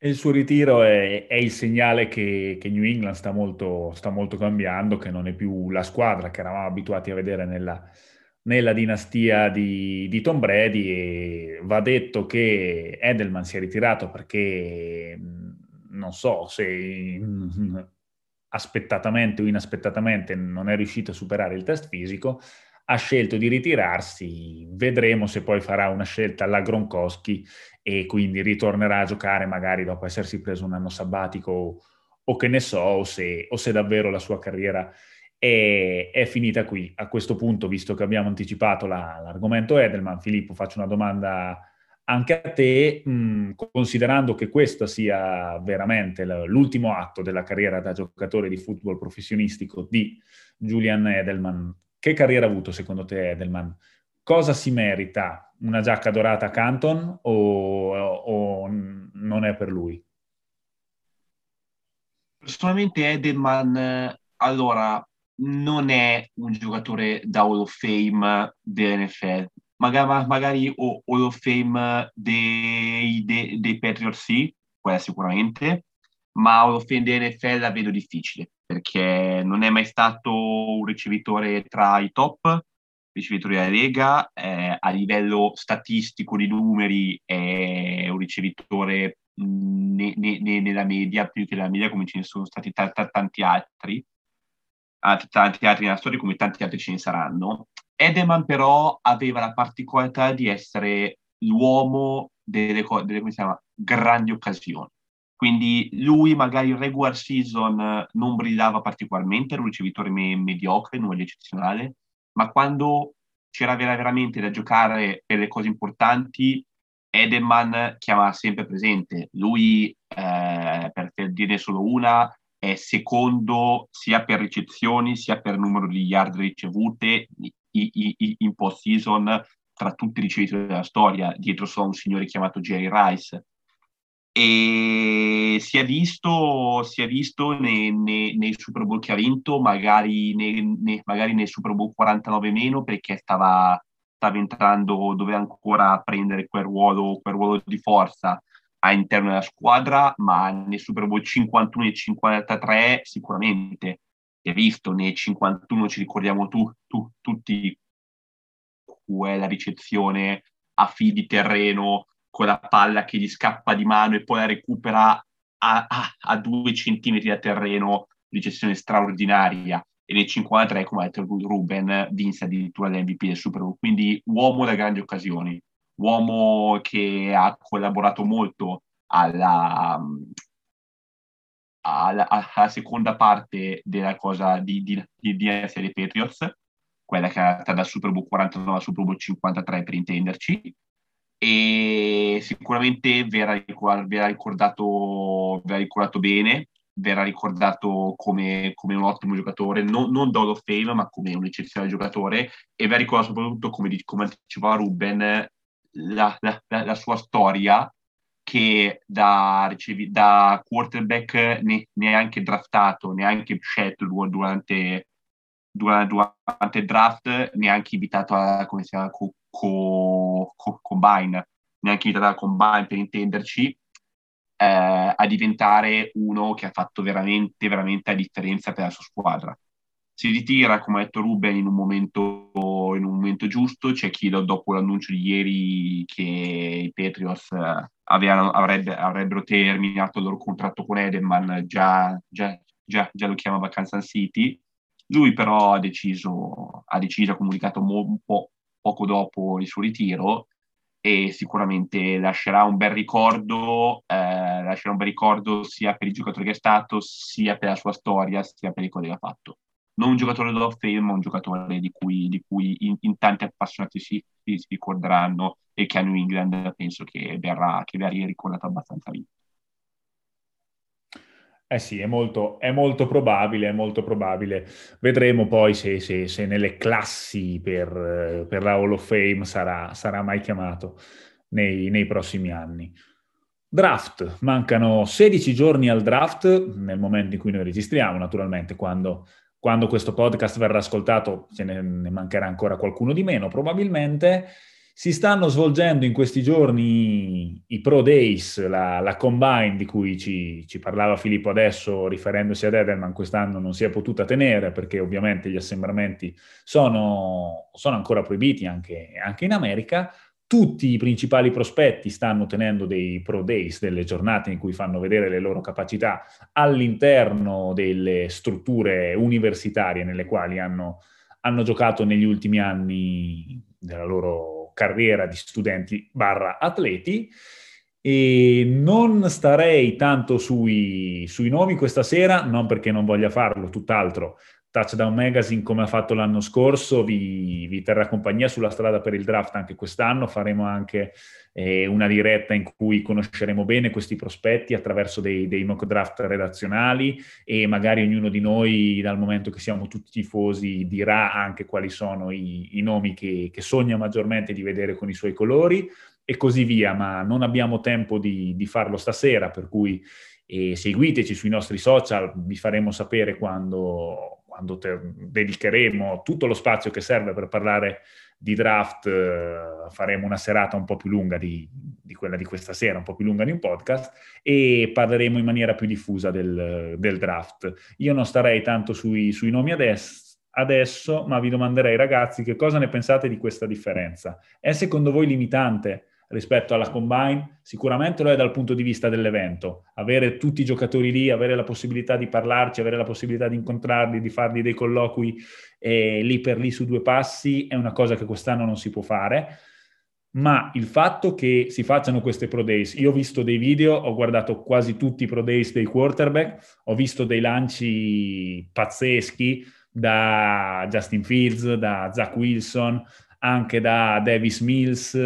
Speaker 1: Il suo ritiro è, è il segnale che, che New England sta molto, sta molto, cambiando, che non è più la squadra che eravamo abituati a vedere nella, nella dinastia di, di, Tom Brady e va detto che Edelman si è ritirato perché non so se aspettatamente o inaspettatamente non è riuscito a superare il test fisico, ha scelto di ritirarsi, vedremo se poi farà una scelta alla Gronkowski e quindi ritornerà a giocare magari dopo essersi preso un anno sabbatico o, che ne so, o se, o se, davvero la sua carriera è, è, finita qui. A questo punto, visto che abbiamo anticipato la, l'argomento Edelman, Filippo, faccio una domanda anche a te, mh, mm, considerando che questo sia veramente l'ultimo atto della carriera da giocatore di football professionistico di Julian Edelman, che carriera ha avuto secondo te Edelman? Cosa si merita? Una giacca dorata a Canton o, o non non è per lui?
Speaker 3: Personalmente Edelman, allora, non è un giocatore da Hall of Fame dell'NFL. Magari, magari Hall of Fame dei, dei, dei Patriots sì, quella sicuramente, ma Hall of Fame dell'NFL la vedo difficile, perché non è mai stato un ricevitore tra i top ricevitori della Lega, eh, a livello statistico di numeri è un ricevitore ne, ne, ne, nella media, più che nella media come ce ne sono stati t- t- tanti altri, tanti altri nella storia come tanti altri ce ne saranno. Edelman però aveva la particolarità di essere l'uomo delle, delle chiama, grandi occasioni. Quindi lui magari in regular season non brillava particolarmente, era un ricevitore me- mediocre, nulla di eccezionale, ma quando c'era veramente da giocare per le cose importanti, Edelman chiamava sempre presente. Lui, eh, per dirne solo una, è secondo sia per ricezioni sia per numero di yard ricevute in post season tra tutti i ricevitori della storia, dietro solo un signore chiamato Jerry Rice, e si è visto, si è visto nei, nei, nei, Super Bowl che ha vinto, magari, nei, magari nel Super Bowl 49 meno, perché stava, stava entrando, doveva ancora prendere quel ruolo, quel ruolo di forza all'interno della squadra, ma nel Super Bowl 51 e 53 sicuramente si è visto, nei 51 ci ricordiamo tu, tu, tutti quella ricezione a fili di terreno quella palla che gli scappa di mano e poi la recupera a, a, a due centimetri da terreno, ricezione straordinaria. E nel 53, come ha detto Ruben, vinse addirittura l'MVP del Super Bowl. Quindi uomo da grandi occasioni, uomo che ha collaborato molto alla, alla, alla seconda parte della cosa di, di, di, di dei Patriots, quella che andata dal Super Bowl 49 al Super Bowl 53 per intenderci, e sicuramente verrà, verrà, ricordato, verrà ricordato bene, verrà ricordato come, come un ottimo giocatore, non, non da Hall of Fame, ma come un eccezionale giocatore, e verrà ricordato soprattutto, come, come anticipava Ruben, la, la, la, sua storia che da, ricevi, da quarterback ne, neanche draftato, neanche scelto durante, durante, durante draft, neanche invitato a, come si chiama, co, co, combine, neanche invitata al combine per intenderci, eh, a diventare uno che ha fatto veramente, veramente la differenza per la sua squadra. Si ritira, come ha detto Ruben, in un momento, in un momento giusto. C'è chi dopo l'annuncio di ieri che i Patriots eh, avevano, avrebbe, avrebbero terminato il loro contratto con Edelman, già, già, già, già lo chiamava Kansas City. Lui però ha deciso, ha deciso, ha comunicato un po' poco dopo il suo ritiro e sicuramente lascerà un bel ricordo, eh, lascerà un bel ricordo sia per il giocatore che è stato, sia per la sua storia, sia per il cose che ha fatto. Non un giocatore da Fame, ma un giocatore di cui, di cui in, in, tanti appassionati si, si, ricorderanno e che a New England penso che verrà, che verrà ricordato abbastanza vivo.
Speaker 1: Eh sì, è molto, è molto, probabile, è molto probabile. Vedremo poi se, se, se nelle classi per, per, la Hall of Fame sarà, sarà mai chiamato nei, nei, prossimi anni. Draft, mancano 16 giorni al draft, nel momento in cui noi registriamo, naturalmente, quando, quando questo podcast verrà ascoltato ce ne, ne mancherà ancora qualcuno di meno, probabilmente. Si stanno svolgendo in questi giorni i Pro Days, la, la Combine di cui ci, ci, parlava Filippo adesso riferendosi ad Edelman, quest'anno non si è potuta tenere perché ovviamente gli assembramenti sono, sono ancora proibiti anche, anche in America. Tutti i principali prospetti stanno tenendo dei Pro Days, delle giornate in cui fanno vedere le loro capacità all'interno delle strutture universitarie nelle quali hanno, hanno giocato negli ultimi anni della loro carriera di studenti barra atleti e non starei tanto sui, sui nomi questa sera, non perché non voglia farlo, tutt'altro. Touchdown Magazine, come ha fatto l'anno scorso, vi, vi, terrà compagnia sulla strada per il draft anche quest'anno. Faremo anche eh, una diretta in cui conosceremo bene questi prospetti attraverso dei, dei, mock draft redazionali e magari ognuno di noi, dal momento che siamo tutti tifosi, dirà anche quali sono i, i nomi che, che sogna maggiormente di vedere con i suoi colori e così via, ma non abbiamo tempo di, di farlo stasera, per cui eh, seguiteci sui nostri social, vi faremo sapere quando, quando dedicheremo tutto lo spazio che serve per parlare di draft, eh, faremo una serata un po' più lunga di, di, quella di questa sera, un po' più lunga di un podcast, e parleremo in maniera più diffusa del, del draft. Io non starei tanto sui, sui nomi adesso, adesso, ma vi domanderei ragazzi che cosa ne pensate di questa differenza. È secondo voi limitante rispetto alla combine? Sicuramente lo è dal punto di vista dell'evento. Avere tutti i giocatori lì, avere la possibilità di parlarci, avere la possibilità di incontrarli, di fargli dei colloqui eh, lì per lì su due passi è una cosa che quest'anno non si può fare. Ma il fatto che si facciano queste pro days, io ho visto dei video, ho guardato quasi tutti i pro days dei quarterback, ho visto dei lanci pazzeschi da Justin Fields, da Zach Wilson, anche da Davis Mills,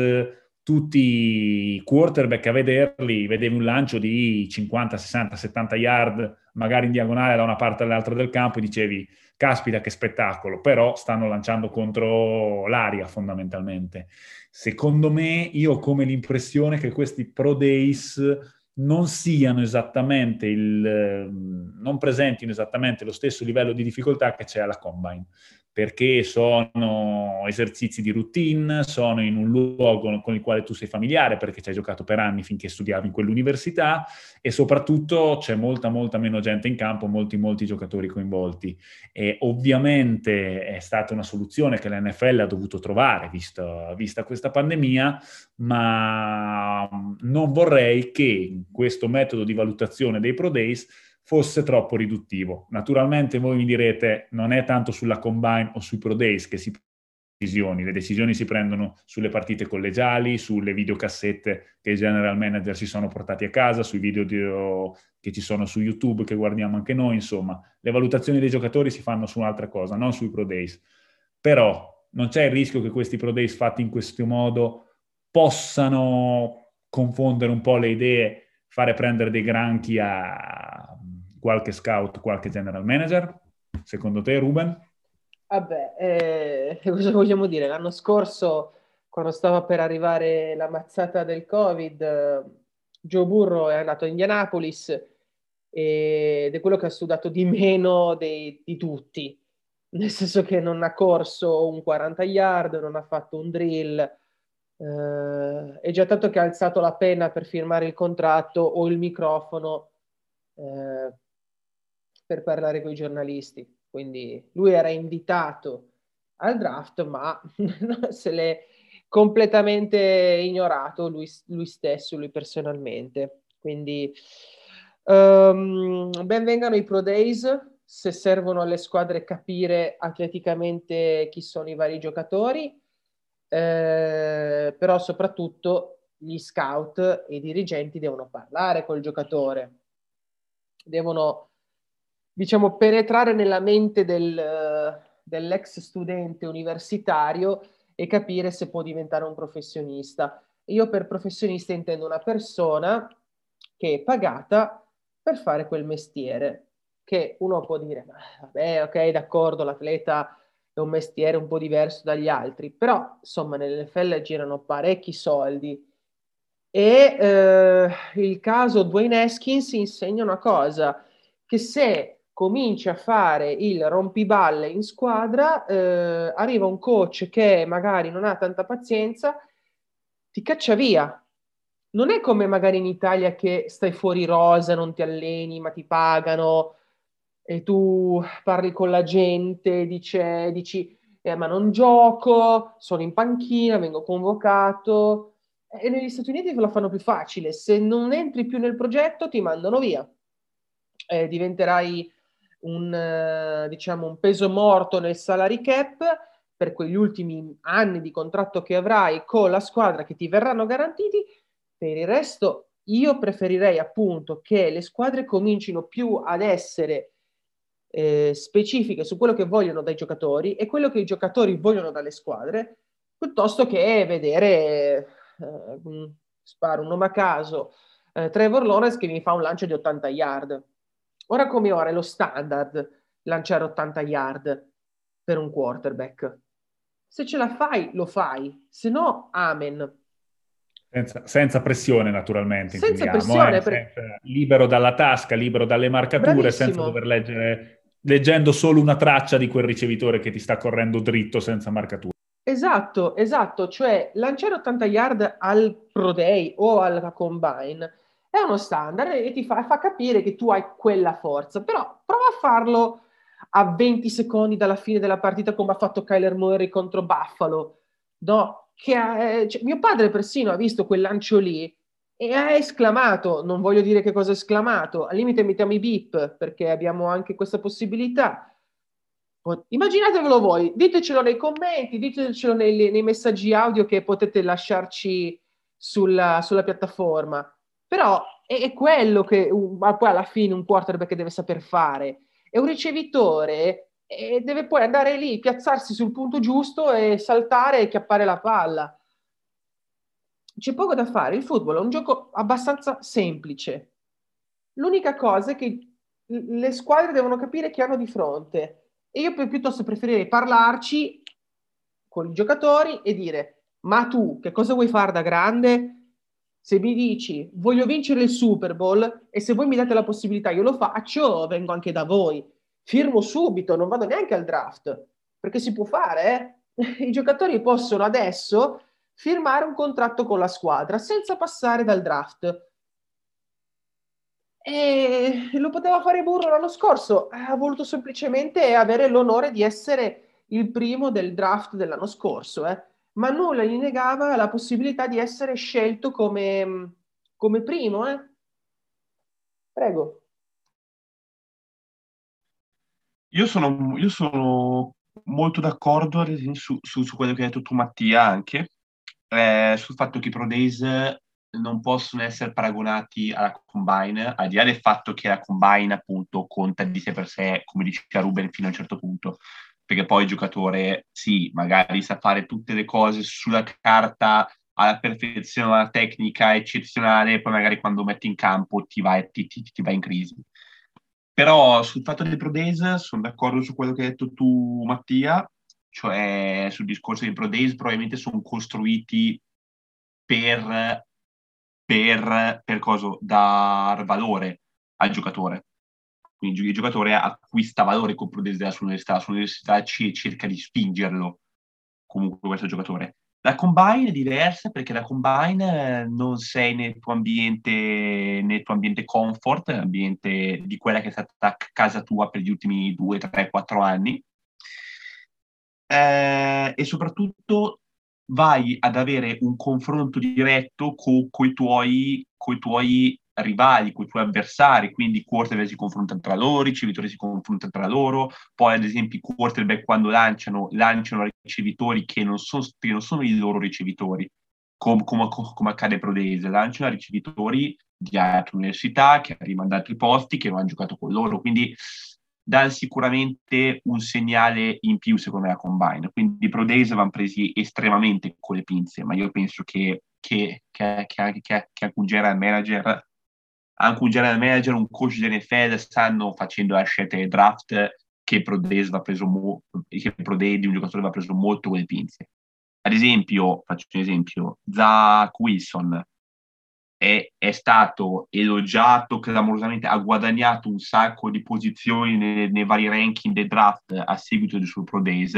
Speaker 1: tutti i quarterback a vederli, vedevi un lancio di 50, 60, 70 yard, magari in diagonale da una parte all'altra del campo e dicevi, caspita che spettacolo, però stanno lanciando contro l'aria fondamentalmente. Secondo me, io ho come l'impressione che questi Pro Days non siano esattamente il, non presentino esattamente lo stesso livello di difficoltà che c'è alla Combine perché sono esercizi di routine, sono in un luogo con il quale tu sei familiare perché ci hai giocato per anni finché studiavi in quell'università e soprattutto c'è molta molta meno gente in campo, molti molti giocatori coinvolti. E ovviamente è stata una soluzione che l'NFL ha dovuto trovare visto, vista questa pandemia, ma non vorrei che questo metodo di valutazione dei Pro Days fosse troppo riduttivo. Naturalmente voi mi direte non è tanto sulla combine o sui pro days che si prendono decisioni, le decisioni si prendono sulle partite collegiali, sulle videocassette che i general manager si sono portati a casa, sui video di, che ci sono su YouTube che guardiamo anche noi, insomma, le valutazioni dei giocatori si fanno su un'altra cosa, non sui pro days. Però non c'è il rischio che questi pro days fatti in questo modo possano confondere un po' le idee, fare prendere dei granchi a qualche scout, qualche general manager? Secondo te, Ruben?
Speaker 2: Vabbè, eh, <laughs> cosa vogliamo dire? L'anno scorso, quando stava per arrivare la mazzata del Covid, Joe Burro è andato a Indianapolis ed è quello che ha sudato di meno dei, di tutti, nel senso che non ha corso un 40 yard, non ha fatto un drill, eh, è già tanto che ha alzato la penna per firmare il contratto o il microfono eh, per parlare con i giornalisti. Quindi lui era invitato al draft, ma <laughs> se l'è completamente ignorato lui, lui stesso, lui personalmente. Quindi um, ben vengano i Pro Days se servono alle squadre capire atleticamente chi sono i vari giocatori, eh, però soprattutto gli scout e i dirigenti devono parlare col giocatore, devono diciamo, penetrare nella mente del, dell'ex studente universitario e capire se può diventare un professionista. Io per professionista intendo una persona che è pagata per fare quel mestiere, che uno può dire, vabbè, ok, d'accordo, l'atleta è un mestiere un po' diverso dagli altri, però insomma nell'NFL girano parecchi soldi e eh, il caso Dwayne Haskins insegna una cosa, che se cominci a fare il rompiballe in squadra, eh, arriva un coach che magari non ha tanta pazienza, ti caccia via. Non è come magari in Italia che stai fuori rosa, non ti alleni, ma ti pagano e tu parli con la gente, dice, dici, eh, ma non gioco, sono in panchina, vengo convocato. E negli Stati Uniti la fanno più facile. Se non entri più nel progetto, ti mandano via. Eh, diventerai un, eh, diciamo, un peso morto nel salary cap per quegli ultimi anni di contratto che avrai con la squadra che ti verranno garantiti. Per il resto, io preferirei appunto che le squadre comincino più ad essere eh, specifiche su quello che vogliono dai giocatori e quello che i giocatori vogliono dalle squadre, piuttosto che vedere, eh, sparo un nome a caso, eh, Trevor Lawrence che mi fa un lancio di 80 yard Ora come ora è lo standard lanciare 80 yard per un quarterback. Se ce la fai, lo fai, se no, amen.
Speaker 1: Senza, senza, pressione, naturalmente.
Speaker 2: Senza pressione.
Speaker 1: Eh? Per... Senza, libero dalla tasca, libero dalle marcature, Bravissimo. senza dover leggere, leggendo solo una traccia di quel ricevitore che ti sta correndo dritto senza marcature.
Speaker 2: Esatto, esatto. Cioè, lanciare 80 yard al Pro Day o alla Combine è uno standard e ti fa, fa capire che tu hai quella forza. Però prova a farlo a 20 secondi dalla fine della partita come ha fatto Kyler Murray contro Buffalo. No, che ha, cioè, mio padre persino ha visto quel lancio lì e ha esclamato, non voglio dire che cosa ha esclamato, al limite mettiamo i beep perché abbiamo anche questa possibilità. Immaginatevelo voi, ditecelo nei commenti, ditecelo nei, nei messaggi audio che potete lasciarci sulla, sulla piattaforma. Però è, è quello che uh, poi alla fine un quarterback deve saper fare. È un ricevitore e deve poi andare lì, piazzarsi sul punto giusto e saltare e chiappare la palla. C'è poco da fare, il football è un gioco abbastanza semplice. L'unica cosa è che le squadre devono capire che hanno di fronte e io piuttosto preferirei parlarci con i giocatori e dire ma tu che cosa vuoi fare da grande? Se mi dici voglio vincere il Super Bowl e se voi mi date la possibilità io lo faccio, vengo anche da voi firmo subito, non vado neanche al draft, perché si può fare, eh? <laughs> I giocatori possono adesso firmare un contratto con la squadra senza passare dal draft. E lo poteva fare Burro l'anno scorso, ha voluto semplicemente avere l'onore di essere il primo del draft dell'anno scorso, eh? Ma nulla gli negava la possibilità di essere scelto come, come primo. Eh? Prego.
Speaker 3: Io sono, io sono molto d'accordo su, su, su, quello che hai detto tu Mattia anche, eh, sul fatto che i Pro Days non possono essere paragonati alla Combine, al di là del fatto che la Combine appunto conta di sé per sé, come diceva Ruben, fino a un certo punto, perché poi il giocatore sì, magari sa fare tutte le cose sulla carta alla perfezione, una tecnica eccezionale, poi magari quando metti in campo ti va, ti, ti, ti va in crisi però sul fatto dei Pro Days sono d'accordo su quello che hai detto tu, Mattia, cioè sul discorso dei Pro Days probabilmente sono costruiti per, per, per cosa? dar valore al giocatore. Quindi il giocatore acquista valore con Days della sua università, la sua università cerca di spingerlo comunque questo giocatore. La combine è diversa perché la combine non sei nel tuo ambiente, nel tuo ambiente comfort, ambiente di quella che è stata casa tua per gli ultimi 2, 3, 4 anni. Eh, e soprattutto vai ad avere un confronto diretto con i tuoi, tuoi rivali, con i tuoi avversari, quindi quarterback si confrontano tra loro, ricevitori si confrontano tra loro, poi ad esempio i quarterback quando lanciano, lanciano ricevitori che non sono, che non sono i loro ricevitori, come, come, come accade a Prodese, lanciano ricevitori di altre università che arrivano da altri posti, che non hanno giocato con loro, quindi dà sicuramente un segnale in più secondo me a Combine. Quindi i Pro Days vanno presi estremamente con le pinze, ma io penso che, che, che, che, che, che anche un general manager anche un general manager, un coach di NFL stanno facendo la scelta del draft che Pro Day va preso mo- che Pro un giocatore va preso molto con le pinze. Ad esempio, faccio un esempio, Zach Wilson è, è, stato elogiato clamorosamente, ha guadagnato un sacco di posizioni nei, nei vari ranking del draft a seguito del suo Pro Days,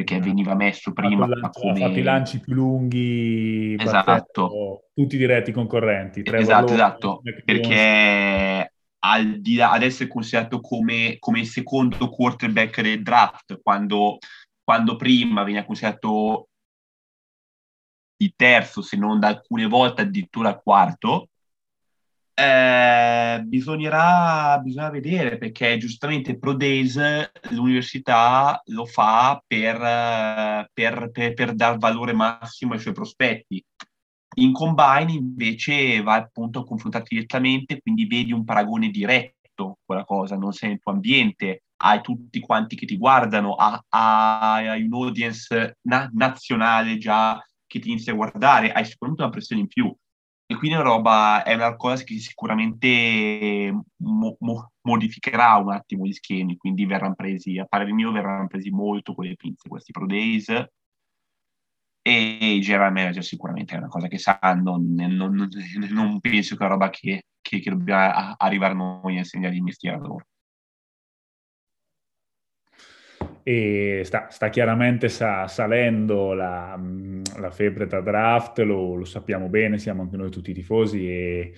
Speaker 3: perché eh. veniva messo prima
Speaker 1: lancio, come... Ha fatto i lanci più lunghi,
Speaker 3: esatto.
Speaker 1: tutti diretti concorrenti.
Speaker 3: Esatto, Lone, esatto, perché al di là, ad essere considerato come, come secondo quarterback del draft, quando, quando prima veniva considerato il terzo, se non da alcune volte addirittura quarto, eh, bisognerà, bisogna vedere perché giustamente Pro Days l'università lo fa per, per, per, per dar valore massimo ai suoi prospetti. In Combine invece va appunto a confrontarti direttamente, quindi vedi un paragone diretto con la cosa, non sei nel tuo ambiente, hai tutti quanti che ti guardano, hai un audience na- nazionale già che ti inizia a guardare, hai sicuramente una pressione in più e quindi è una roba, è una cosa che sicuramente mo, mo, modificherà un attimo gli schemi, quindi verranno presi, a parere mio, verranno presi molto con le pinze questi Pro Days. e i general manager sicuramente è una cosa che sanno, non, non, non penso che è una roba che, che, che dobbiamo arrivare noi a insegnare il mestiere a loro.
Speaker 1: E sta, sta chiaramente sa, salendo la, la, febbre da draft, lo, lo, sappiamo bene, siamo anche noi tutti tifosi e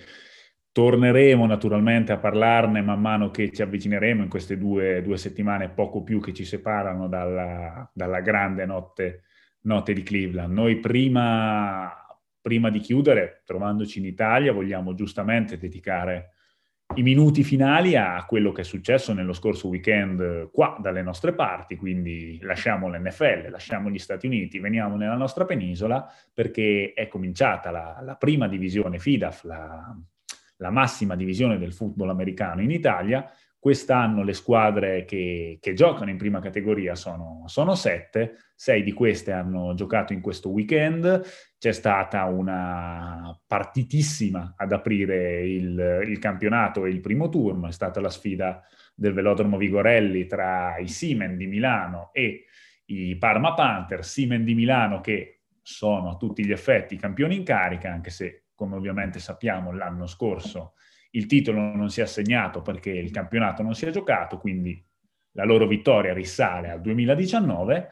Speaker 1: torneremo naturalmente a parlarne man mano che ci avvicineremo in queste due, due settimane, poco più che ci separano dalla, dalla grande notte note di Cleveland. Noi prima, prima di chiudere, trovandoci in Italia, vogliamo giustamente dedicare i minuti finali a quello che è successo nello scorso weekend qua dalle nostre parti, quindi lasciamo l'NFL, lasciamo gli Stati Uniti, veniamo nella nostra penisola perché è cominciata la, la prima divisione FIDAF, la, la, massima divisione del football americano in Italia Quest'anno le squadre che, che giocano in prima categoria sono, sono, sette, sei di queste hanno giocato in questo weekend, c'è stata una partitissima ad aprire il, il campionato e il primo turno, è stata la sfida del velodromo Vigorelli tra i Simen di Milano e i Parma Panther, Simen di Milano che sono a tutti gli effetti campioni in carica, anche se come ovviamente sappiamo l'anno scorso il titolo non si è assegnato perché il campionato non si è giocato, quindi la loro vittoria risale al 2019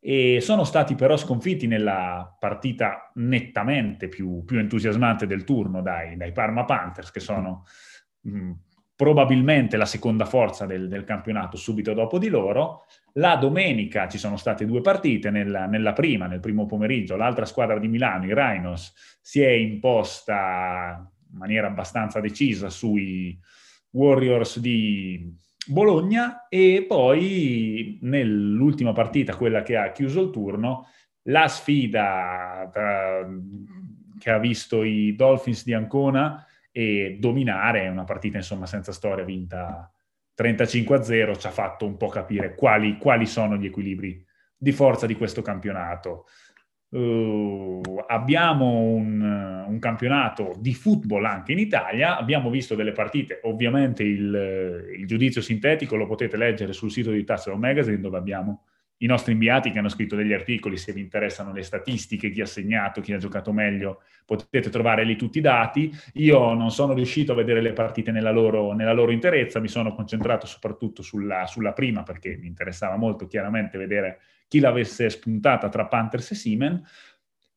Speaker 1: e sono stati però sconfitti nella partita nettamente più, più entusiasmante del turno dai, dai, Parma Panthers, che sono mh, probabilmente la seconda forza del, del, campionato subito dopo di loro. La domenica ci sono state due partite, nella, nella prima, nel primo pomeriggio, l'altra squadra di Milano, i Rhinos, si è imposta in maniera abbastanza decisa sui Warriors di Bologna e poi nell'ultima partita, quella che ha chiuso il turno, la sfida tra, che ha visto i Dolphins di Ancona e dominare una partita insomma senza storia vinta 35-0 ci ha fatto un po' capire quali, quali sono gli equilibri di forza di questo campionato. Uh, abbiamo un, un, campionato di football anche in Italia, abbiamo visto delle partite, ovviamente il, il giudizio sintetico lo potete leggere sul sito di Touchdown Magazine dove abbiamo i nostri inviati che hanno scritto degli articoli, se vi interessano le statistiche, chi ha segnato, chi ha giocato meglio, potete trovare lì tutti i dati. Io non sono riuscito a vedere le partite nella loro, nella loro interezza, mi sono concentrato soprattutto sulla, sulla, prima perché mi interessava molto chiaramente vedere chi l'avesse spuntata tra Panthers e Siemens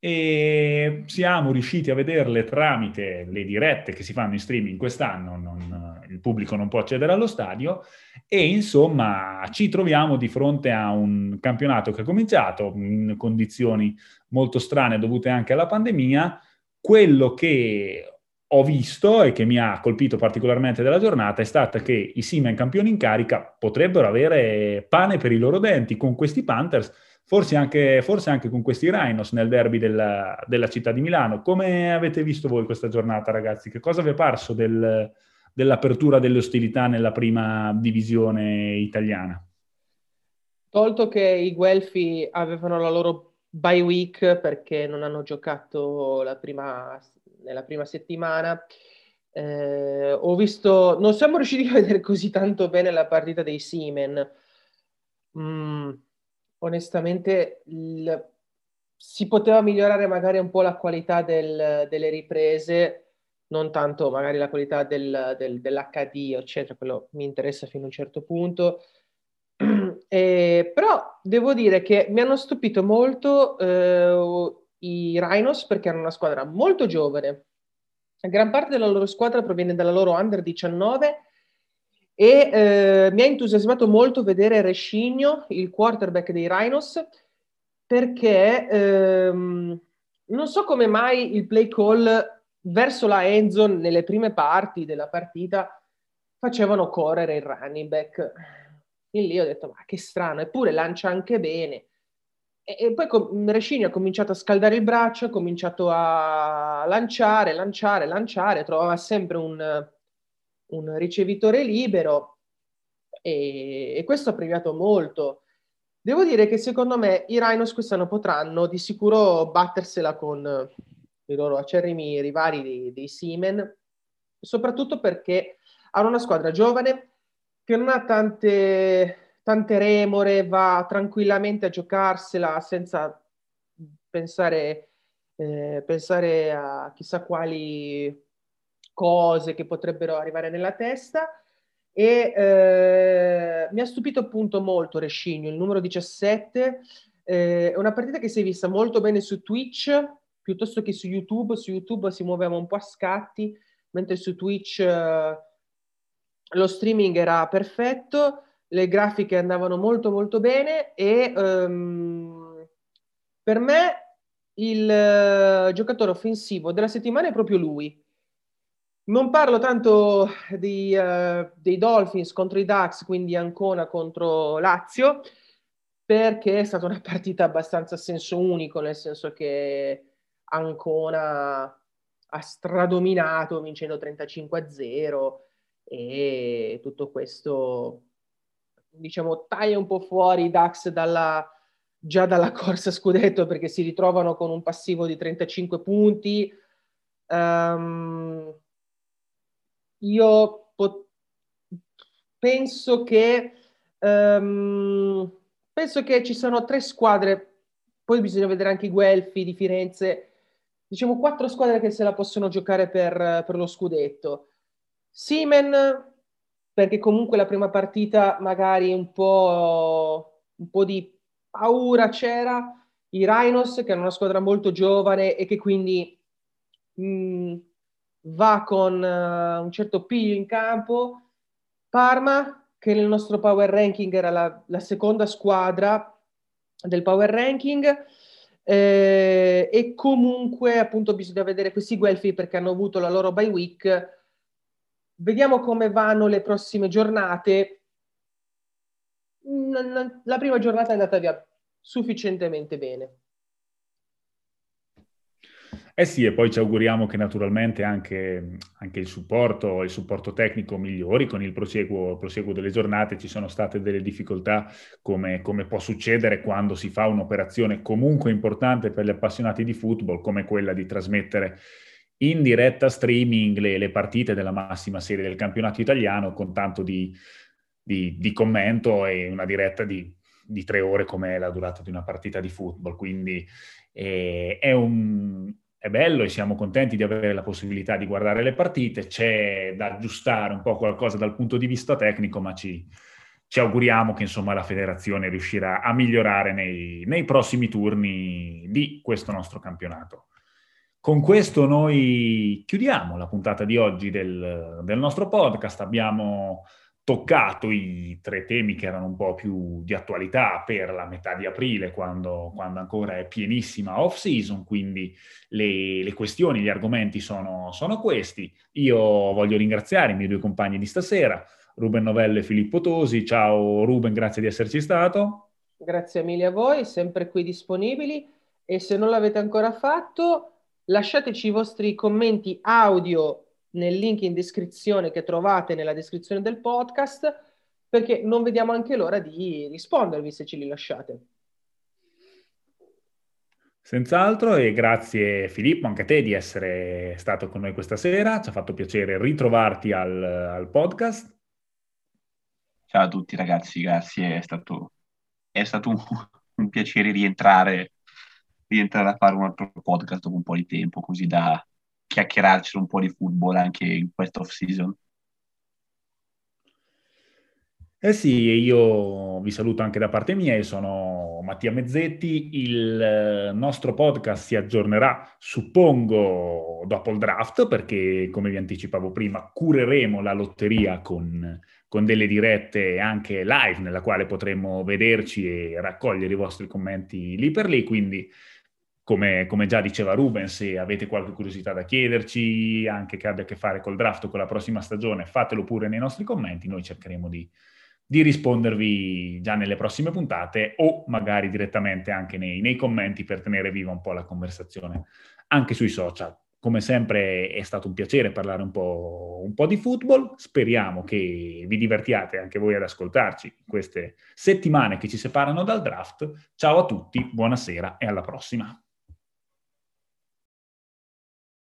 Speaker 1: e siamo riusciti a vederle tramite le dirette che si fanno in streaming quest'anno, non, il pubblico non può accedere allo stadio e insomma ci troviamo di fronte a un campionato che è cominciato in condizioni molto strane dovute anche alla pandemia. Quello che ho visto e che mi ha colpito particolarmente della giornata è stata che i Siemens campioni in carica potrebbero avere pane per i loro denti con questi Panthers forse anche, forse anche con questi Rhinos nel derby della, della, città di Milano. Come avete visto voi questa giornata, ragazzi? Che cosa vi è parso del, dell'apertura delle ostilità nella prima divisione italiana?
Speaker 2: Tolto che i Guelfi avevano la loro bye week perché non hanno giocato la prima, nella prima settimana, eh, ho visto, non siamo riusciti a vedere così tanto bene la partita dei Siemen. Mm, onestamente il, si poteva migliorare magari un po' la qualità del, delle riprese, non tanto magari la qualità del, del, dell'HD, eccetera, quello mi interessa fino a un certo punto. <clears throat> Eh, però devo dire che mi hanno stupito molto eh, i Rhinos perché hanno una squadra molto giovane. Gran parte della loro squadra proviene dalla loro under 19 e eh, mi ha entusiasmato molto vedere Rescigno, il quarterback dei Rhinos, perché ehm, non so come mai il play call verso la endzone nelle prime parti della partita facevano correre il running back. E lì ho detto, ma che strano, eppure lancia anche bene. E, poi Rescigno ha cominciato a scaldare il braccio, ha cominciato a lanciare, lanciare, lanciare, trovava sempre un un ricevitore libero e, e questo ha premiato molto. Devo dire che secondo me i Rhinos quest'anno potranno di sicuro battersela con i loro acerrimi rivali dei, dei Siemen, soprattutto perché hanno una squadra giovane che non ha tante, tante remore, va tranquillamente a giocarsela senza pensare, eh, pensare a chissà quali cose che potrebbero arrivare nella testa. E eh, mi ha stupito appunto molto Rescigno, il numero 17. Eh, è una partita che si è vista molto bene su Twitch piuttosto che su YouTube. Su YouTube si muoveva un po' a scatti, mentre su Twitch eh, lo streaming era perfetto, le grafiche andavano molto molto bene e um, per me il uh, giocatore offensivo della settimana è proprio lui. Non parlo tanto di, uh, dei Dolphins contro i Ducks, quindi Ancona contro Lazio, perché è stata una partita abbastanza a senso unico, nel senso che Ancona ha stradominato vincendo 35 a 0 e tutto questo diciamo taglia un po' fuori i Dax dalla, già dalla <laughs> corsa scudetto perché si ritrovano con un passivo di 35 punti um, io pot- penso che um, penso che ci sono tre squadre poi bisogna vedere anche i Guelfi di Firenze diciamo quattro squadre che se la possono giocare per, per lo scudetto. Simen, perché comunque la prima partita magari un po', un po' di paura c'era. I Rhinos, che hanno una squadra molto giovane e che quindi mh, mm, va con uh, un certo piglio in campo. Parma, che nel nostro power ranking era la, la seconda squadra del power ranking eh, e comunque appunto bisogna vedere questi Guelfi perché hanno avuto la loro bye week. Vediamo come vanno le prossime giornate. La prima giornata è andata via sufficientemente bene.
Speaker 1: Eh sì, e poi ci auguriamo che naturalmente anche, anche il, supporto, il supporto tecnico migliori con il proseguo, proseguo, delle giornate. Ci sono state delle difficoltà come, come, può succedere quando si fa un'operazione comunque importante per gli appassionati di football, come quella di trasmettere in diretta streaming le, le partite della massima serie del campionato italiano con tanto di, di, di commento e una diretta di, di tre ore come la durata di una partita di football. Quindi eh, è un è bello e siamo contenti di avere la possibilità di guardare le partite, c'è da aggiustare un po' qualcosa dal punto di vista tecnico, ma ci, ci auguriamo che insomma, la federazione riuscirà a migliorare nei, nei prossimi turni di questo nostro campionato. Con questo noi chiudiamo la puntata di oggi del, del nostro podcast. Abbiamo toccato i tre temi che erano un po' più di attualità per la metà di aprile, quando, quando ancora è pienissima off-season, quindi le, le questioni, gli argomenti sono, sono, questi. Io voglio ringraziare i miei due compagni di stasera, Ruben Novello e Filippo Tosi. Ciao Ruben, grazie di esserci stato.
Speaker 2: Grazie mille a voi, sempre qui disponibili e se non l'avete ancora fatto, lasciateci i vostri commenti audio nel link in descrizione che trovate nella descrizione del podcast, perché non vediamo anche l'ora di rispondervi se ce li lasciate.
Speaker 1: Senz'altro e grazie Filippo anche a te di essere stato con noi questa sera, ci ha fatto piacere ritrovarti al, al podcast.
Speaker 3: Ciao a tutti ragazzi, grazie, è stato, è stato un, <laughs> un piacere rientrare, rientrare a fare un altro podcast dopo un po' di tempo, così da chiacchierarci un po' di football anche in questa off season.
Speaker 1: Eh sì, io vi saluto anche da parte mia, io sono Mattia Mezzetti, il eh, nostro podcast si aggiornerà, suppongo, dopo il draft, perché come vi anticipavo prima, cureremo la lotteria con, con delle dirette anche live, nella quale potremo vederci e raccogliere i vostri commenti lì per lì, quindi come, come, già diceva Ruben, se avete qualche curiosità da chiederci, anche che abbia a che fare col draft o con la prossima stagione, fatelo pure nei nostri commenti, noi cercheremo di, di rispondervi già nelle prossime puntate o magari direttamente anche nei, nei, commenti per tenere viva un po' la conversazione anche sui social. Come sempre è stato un piacere parlare un po', un po' di football, speriamo che vi divertiate anche voi ad ascoltarci queste settimane che ci separano dal draft. Ciao a tutti, buonasera e alla prossima.